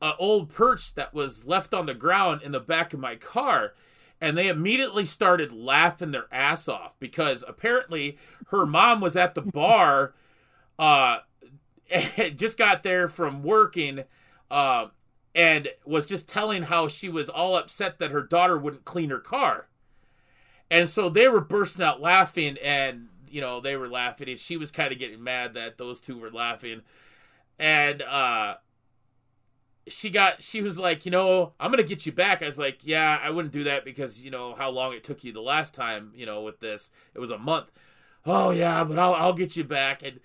an old perch that was left on the ground in the back of my car." And they immediately started laughing their ass off because apparently her mom was at the bar, uh, just got there from working, uh, and was just telling how she was all upset that her daughter wouldn't clean her car. And so they were bursting out laughing, and you know they were laughing, and she was kind of getting mad that those two were laughing, and uh, she got she was like, you know, I'm gonna get you back. I was like, yeah, I wouldn't do that because you know how long it took you the last time, you know, with this, it was a month. Oh yeah, but I'll I'll get you back, and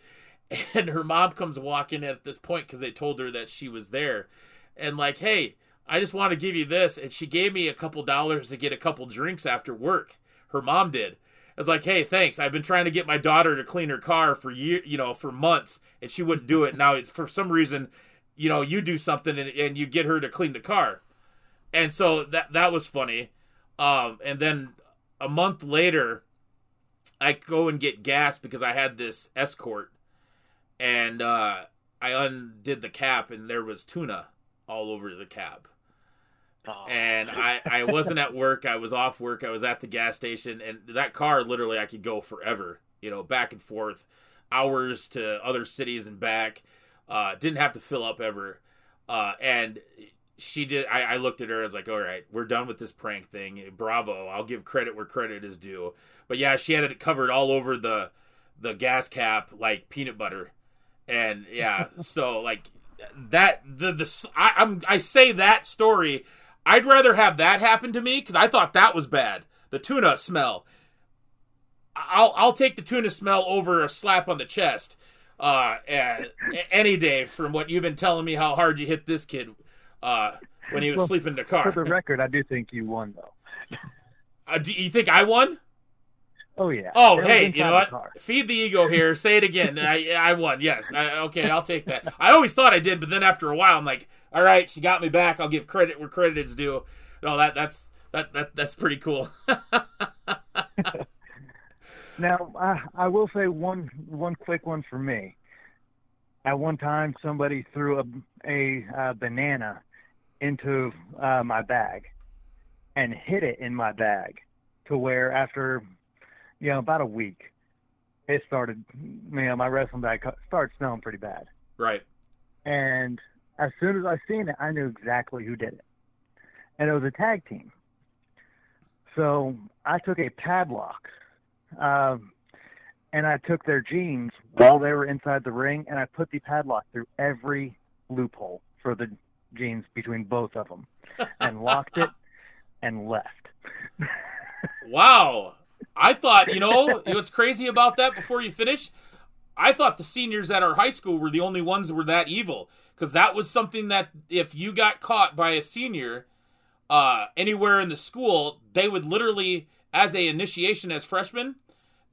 and her mom comes walking at this point because they told her that she was there and like, hey, I just want to give you this. And she gave me a couple dollars to get a couple drinks after work. Her mom did. I was like, hey, thanks. I've been trying to get my daughter to clean her car for year, you know, for months, and she wouldn't do it. Now it's for some reason, you know, you do something and, and you get her to clean the car, and so that that was funny. Um, and then a month later, I go and get gas because I had this escort, and uh, I undid the cap, and there was tuna all over the cab. Oh. And I, I wasn't at work. I was off work. I was at the gas station, and that car literally I could go forever. You know, back and forth, hours to other cities and back. Uh, didn't have to fill up ever. Uh, and she did. I, I looked at her. I was like, "All right, we're done with this prank thing. Bravo! I'll give credit where credit is due." But yeah, she had it covered all over the the gas cap like peanut butter, and yeah, so like that the the I, I'm I say that story. I'd rather have that happen to me because I thought that was bad. The tuna smell. I'll I'll take the tuna smell over a slap on the chest uh, any day from what you've been telling me how hard you hit this kid uh, when he was well, sleeping in the car. For the record, I do think you won though. Uh, do you think I won? Oh yeah. Oh hey, you know what? Feed the ego here. Say it again. I I won. Yes. I, okay, I'll take that. I always thought I did, but then after a while, I'm like, all right, she got me back. I'll give credit where credit is due. No, that that's that that that's pretty cool. now, I I will say one one quick one for me. At one time, somebody threw a a, a banana into uh, my bag and hid it in my bag to where after you know, about a week, it started, you know, my wrestling bag started smelling pretty bad. Right. And as soon as I seen it, I knew exactly who did it. And it was a tag team. So I took a padlock, um, and I took their jeans while they were inside the ring, and I put the padlock through every loophole for the jeans between both of them, and locked it, and left. wow. I thought, you know, what's crazy about that before you finish? I thought the seniors at our high school were the only ones that were that evil because that was something that if you got caught by a senior uh, anywhere in the school, they would literally, as a initiation as freshmen,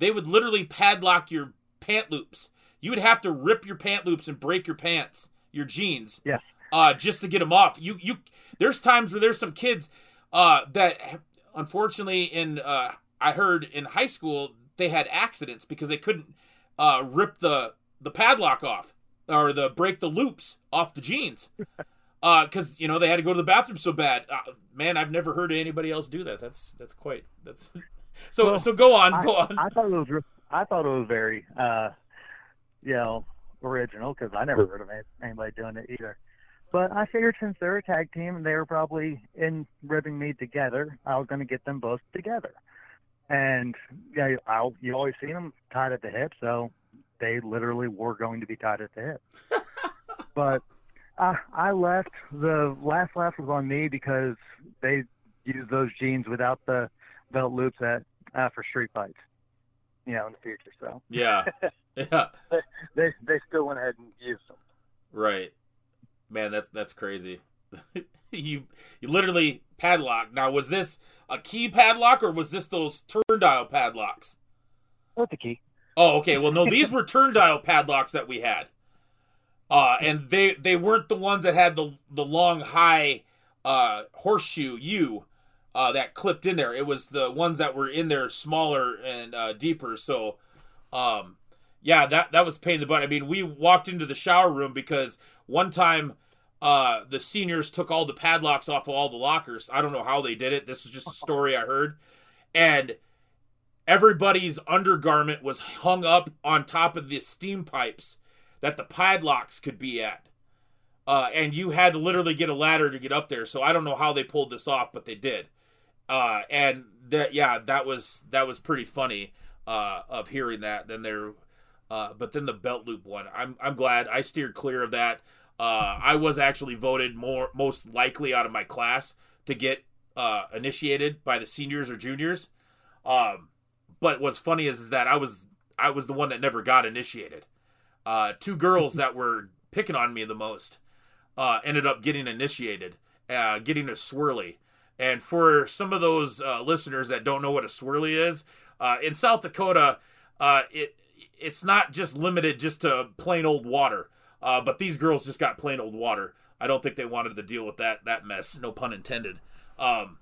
they would literally padlock your pant loops. You would have to rip your pant loops and break your pants, your jeans, Yes. uh, just to get them off. You you. There's times where there's some kids uh, that, unfortunately, in uh, I heard in high school they had accidents because they couldn't uh, rip the the padlock off or the break the loops off the jeans because you know they had to go to the bathroom so bad. Uh, man, I've never heard anybody else do that. That's that's quite that's. So Well, so go on, I, go on. I thought it was I thought it was very uh you know original because I never heard of anybody doing it either. But I figured since they're a tag team and they were probably in ribbing me together, I was going to get them both together. And yeah, I'll you always seen them tied at the hip, so they literally were going to be tied at the hip. but I I left. The last laugh was on me because they used those jeans without the belt loops at uh, for street fights. You know, in the future. So yeah, yeah, they they still went ahead and used them. right. Man, that's that's crazy. you you literally padlock. Now, was this a key padlock or was this those turn dial padlocks? What's the key? Oh, okay. Well, no, these were turn dial padlocks that we had. Uh, and they they weren't the ones that had the the long high uh, horseshoe U uh, that clipped in there. It was the ones that were in there smaller and uh, deeper. So, um, yeah, that that was pain in the butt. I mean, we walked into the shower room because one time uh, the seniors took all the padlocks off of all the lockers. I don't know how they did it. This is just a story I heard, and everybody's undergarment was hung up on top of the steam pipes that the padlocks could be at. Uh, and you had to literally get a ladder to get up there. So I don't know how they pulled this off, but they did. Uh, and that, yeah, that was that was pretty funny uh, of hearing that. Then there, uh, but then the belt loop one, I'm I'm glad I steered clear of that. Uh, I was actually voted more most likely out of my class to get uh, initiated by the seniors or juniors. Um, but what's funny is, is that I was I was the one that never got initiated. Uh, two girls that were picking on me the most ended up getting initiated, getting a swirly. And for some of those uh, listeners that don't know what a swirly is, uh, in South Dakota, uh, it it's not just limited just to plain old water. Uh, but these girls just got plain old water. I don't think they wanted to deal with that that mess. No pun intended. Um,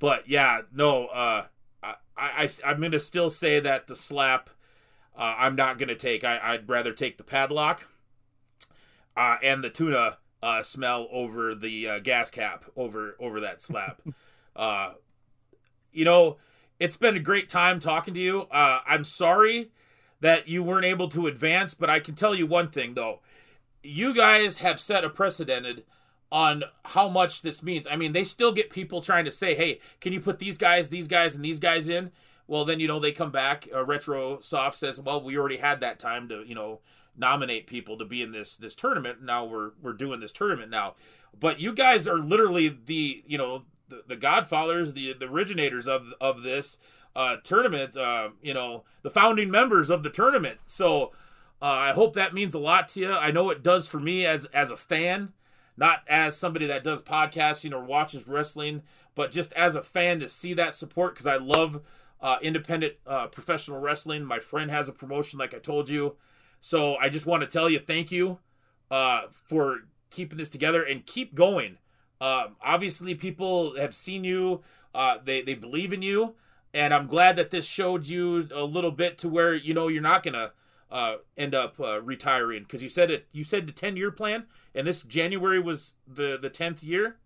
but yeah, no. Uh, I, I I'm gonna still say that the slap. Uh, I'm not gonna take. I, I'd rather take the padlock. And the tuna uh, smell over the uh, gas cap over over that slap. uh, you know, it's been a great time talking to you. Uh, I'm sorry that you weren't able to advance, but I can tell you one thing though. You guys have set a precedent on how much this means. I mean, they still get people trying to say, "Hey, can you put these guys, these guys, and these guys in?" Well, then you know they come back. Uh, Retrosoft says, "Well, we already had that time to you know nominate people to be in this this tournament. Now we're we're doing this tournament now." But you guys are literally the you know the, the godfathers, the the originators of of this uh, tournament. Uh, you know the founding members of the tournament. So uh, I hope that means a lot to you. I know it does for me as as a fan not as somebody that does podcasting or watches wrestling, but just as a fan to see that support because I love uh, independent uh, professional wrestling. My friend has a promotion, like I told you. So I just want to tell you thank you uh, for keeping this together and keep going. Um, obviously, people have seen you, uh, they, they believe in you. And I'm glad that this showed you a little bit to where you know you're not gonna uh, end up uh, retiring because you said it. You said the 10 year plan, and this January was the the 10th year.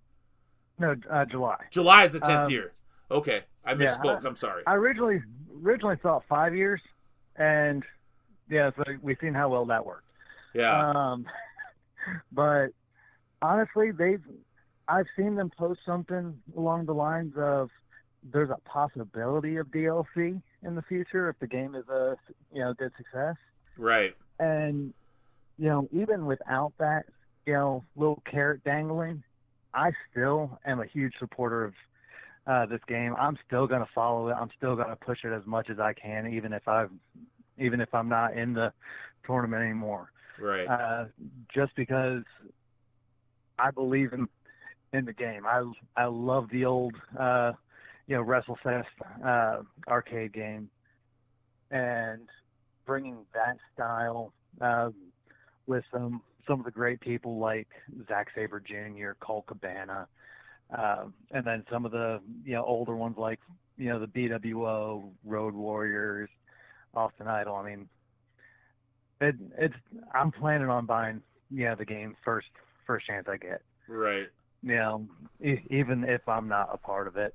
No, uh, July. July is the 10th Um, year. Okay, I Yeah, misspoke. I- I'm sorry. I originally originally thought five years, and yeah, so we've seen how well that worked. yeah, Um, but honestly, they've I've seen them post something along the lines of there's a possibility of DLC in the future if the game is a you know good success. right. And you know, even without that, you know, little carrot dangling, I still am a huge supporter of uh, this game. I'm still gonna follow it. I'm still gonna push it as much as I can, even if I, even if I'm not in the tournament anymore. Right. Uh, just because I believe in in the game. I I love the old uh, you know WrestleFest uh, arcade game, and bringing that style uh, with some some of the great people like Zack Sabre Jr., Colt Cabana, uh, and then some of the you know older ones like you know the BWO, Road Warriors, Austin Idol. I mean, it it's I'm planning on buying yeah the game first first chance I get. right. You know, e- even if I'm not a part of it,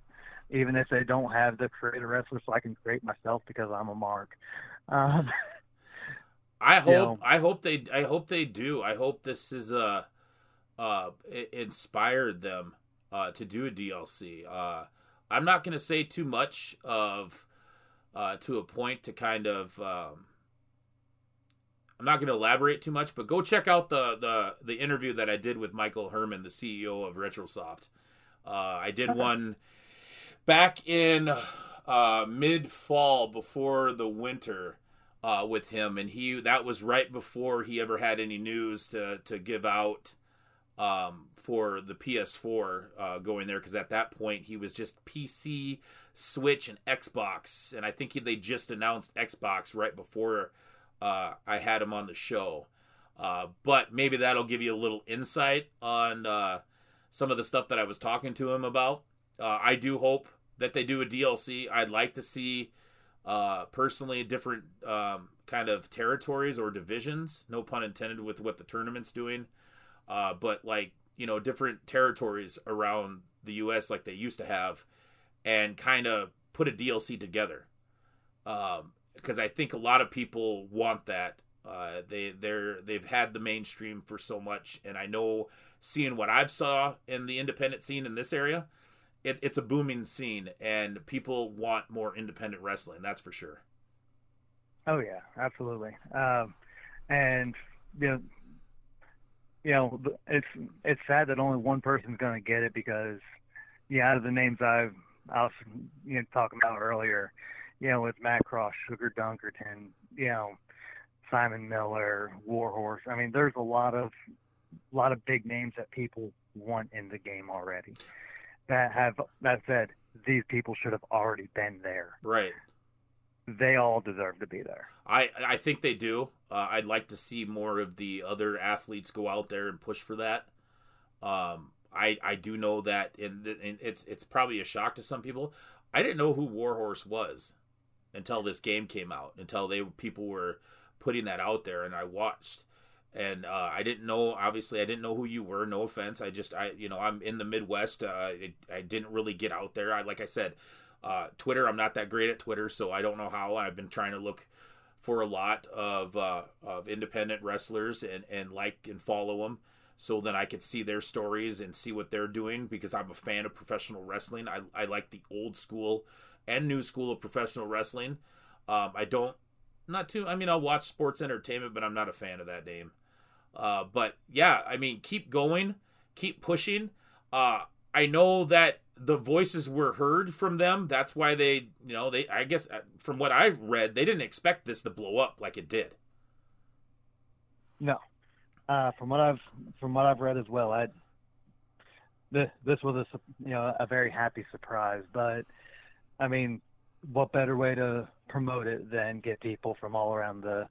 even if they don't have the creator wrestler, so I can create myself because I'm a mark. Um, I hope know. I hope they I hope they do. I hope this is uh uh inspired them uh to do a DLC. Uh I'm not going to say too much of uh to a point to kind of um I'm not going to elaborate too much, but go check out the the the interview that I did with Michael Herman, the CEO of Retrosoft. Uh I did one back in uh mid fall before the winter uh, with him, and he that was right before he ever had any news to to give out um, for the PS4 uh, going there, because at that point he was just PC, Switch, and Xbox, and I think he, they just announced Xbox right before uh, I had him on the show. Uh, but maybe that'll give you a little insight on uh, some of the stuff that I was talking to him about. Uh, I do hope that they do a DLC. I'd like to see uh, personally different um, kind of territories or divisions. No pun intended with what the tournament's doing, uh, but like you know different territories around the U.S. like they used to have, and kind of put a DLC together. Because I think a lot of people want that. Uh, they they're they've had the mainstream for so much, and I know seeing what I've saw in the independent scene in this area, it, it's a booming scene and people want more independent wrestling that's for sure Oh yeah, absolutely. Um, and you know, you know, it's it's sad that only one person's going to get it because, yeah, out of the names I've I was you know talking about earlier, you know, with Matt Cross, Sugar Dunkerton, you know, Simon Miller, Warhorse. I mean, there's a lot of a lot of big names that people want in the game already. That have that said, these people should have already been there. right They all deserve to be there. i i think they do uh, i'd like to see more of the other athletes go out there and push for that um i i do know that and, it's it's probably a shock to some people i didn't know who warhorse was until this game came out until they people were putting that out there and i watched and uh, I didn't know. Obviously, I didn't know who you were. No offense. I just, I, you know, I'm in the Midwest. Uh, I didn't really get out there. I, like I said, uh, Twitter. I'm not that great at Twitter, so I don't know how. I've been trying to look for a lot of uh, of independent wrestlers and and like and follow them, so then I could see their stories and see what they're doing because I'm a fan of professional wrestling. I I like the old school and new school of professional wrestling. Um, I don't not too. I mean, I'll watch sports entertainment, but I'm not a fan of that name. Uh, but yeah, I mean, keep going, keep pushing. Uh, I know that the voices were heard from them. That's why they, you know, they. I guess uh, from what I read, they didn't expect this to blow up like it did. No, uh, from what I've from what I've read as well, I this this was a you know a very happy surprise. But I mean, what better way to promote it than get people from all around the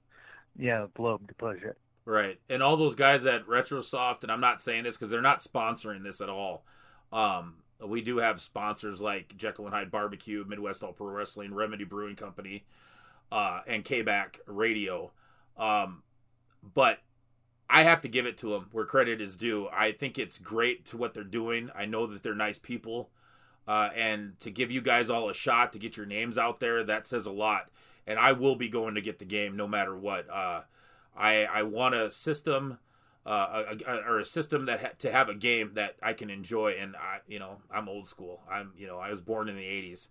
you know globe to push it? Right. And all those guys at Retrosoft, and I'm not saying this because they're not sponsoring this at all. Um, we do have sponsors like Jekyll and Hyde Barbecue, Midwest All Pro Wrestling, Remedy Brewing Company, uh, and K-Back Radio. Um, but I have to give it to them where credit is due. I think it's great to what they're doing. I know that they're nice people. uh, and to give you guys all a shot to get your names out there. That says a lot, and I will be going to get the game no matter what. Uh, I I want a system. Uh, a, or a system that ha- to have a game that I can enjoy, and I, you know, I'm old school. I'm, you know, I was born in the '80s,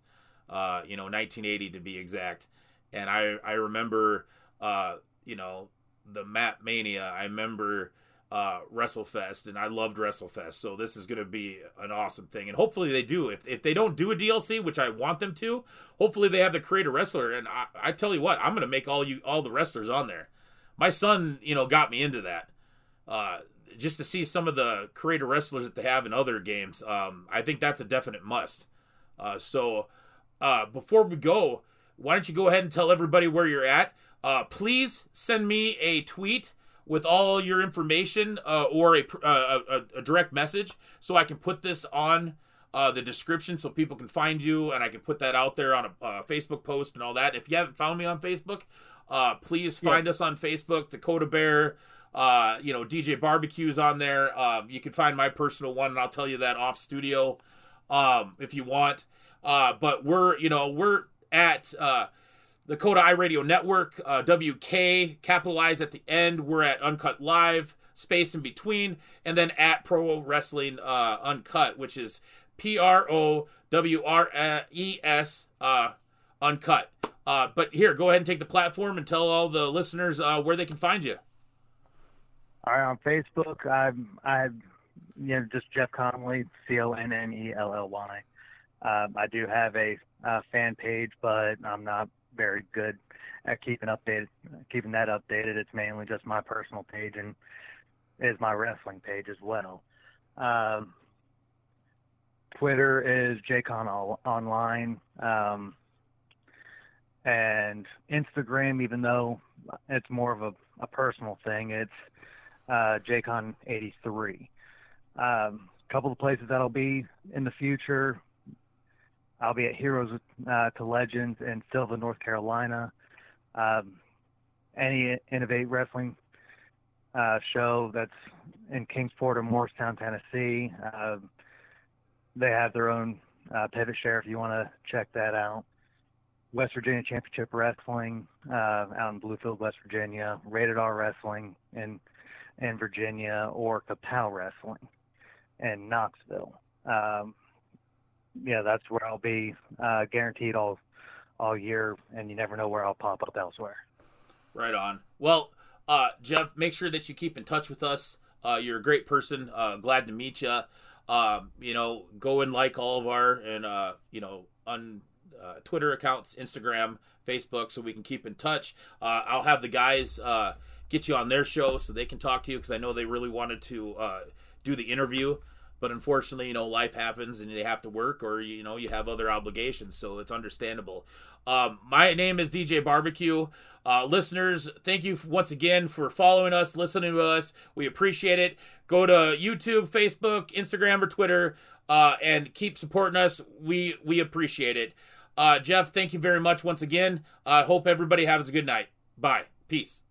uh, you know, 1980 to be exact, and I I remember, uh, you know, the Mat Mania. I remember uh, WrestleFest, and I loved WrestleFest. So this is going to be an awesome thing, and hopefully they do. If if they don't do a DLC, which I want them to, hopefully they have the creator wrestler. And I, I tell you what, I'm going to make all you all the wrestlers on there. My son, you know, got me into that. Uh, just to see some of the creator wrestlers that they have in other games, um, I think that's a definite must. Uh, so uh, before we go, why don't you go ahead and tell everybody where you're at? Uh, please send me a tweet with all your information uh, or a, uh, a, a, direct message so I can put this on uh, the description so people can find you and I can put that out there on a, a Facebook post and all that. If you haven't found me on Facebook, uh, please find yeah. us on Facebook, Dakota Bear. Uh, you know, DJ Barbecue's on there. Um, you can find my personal one, and I'll tell you that off studio um, if you want. Uh, but we're, you know, we're at the Coda iRadio Network, uh, WK, capitalized at the end. We're at Uncut Live, space in between, and then at Pro Wrestling uh, Uncut, which is P R O W R E S uh, Uncut. Uh, but here, go ahead and take the platform and tell all the listeners uh, where they can find you. Right, on Facebook, I'm, I'm, you know, just Jeff Connolly, C O N N E L L Y. Um, I do have a, a fan page, but I'm not very good at keeping updated, keeping that updated. It's mainly just my personal page and is my wrestling page as well. Um, Twitter is JCon online, um, and Instagram, even though it's more of a, a personal thing, it's uh, JCon83. Um, a couple of places that'll be in the future I'll be at Heroes uh, to Legends in Sylva, North Carolina. Um, any Innovate Wrestling uh, show that's in Kingsport or Morristown, Tennessee. Uh, they have their own uh, PivotShare if you want to check that out. West Virginia Championship Wrestling uh, out in Bluefield, West Virginia. Rated R Wrestling in in Virginia or Kapow Wrestling in Knoxville. Um, yeah, that's where I'll be uh, guaranteed all all year, and you never know where I'll pop up elsewhere. Right on. Well, uh, Jeff, make sure that you keep in touch with us. Uh, you're a great person. Uh, glad to meet you. Um, you know, go and like all of our and uh, you know on uh, Twitter accounts, Instagram, Facebook, so we can keep in touch. I'll have the guys get you on their show so they can talk to you because I know they really wanted to uh, do the interview but unfortunately, you know, life happens and they have to work or, you know, you have other obligations. So it's understandable. Um, my name is DJ Barbecue. Uh, listeners, thank you once again for following us, listening to us. We appreciate it. Go to YouTube, Facebook, Instagram, or Twitter, uh, and keep supporting us. We we appreciate it. Uh, Jeff, thank you very much once again. I hope everybody has a good night. Bye. Peace.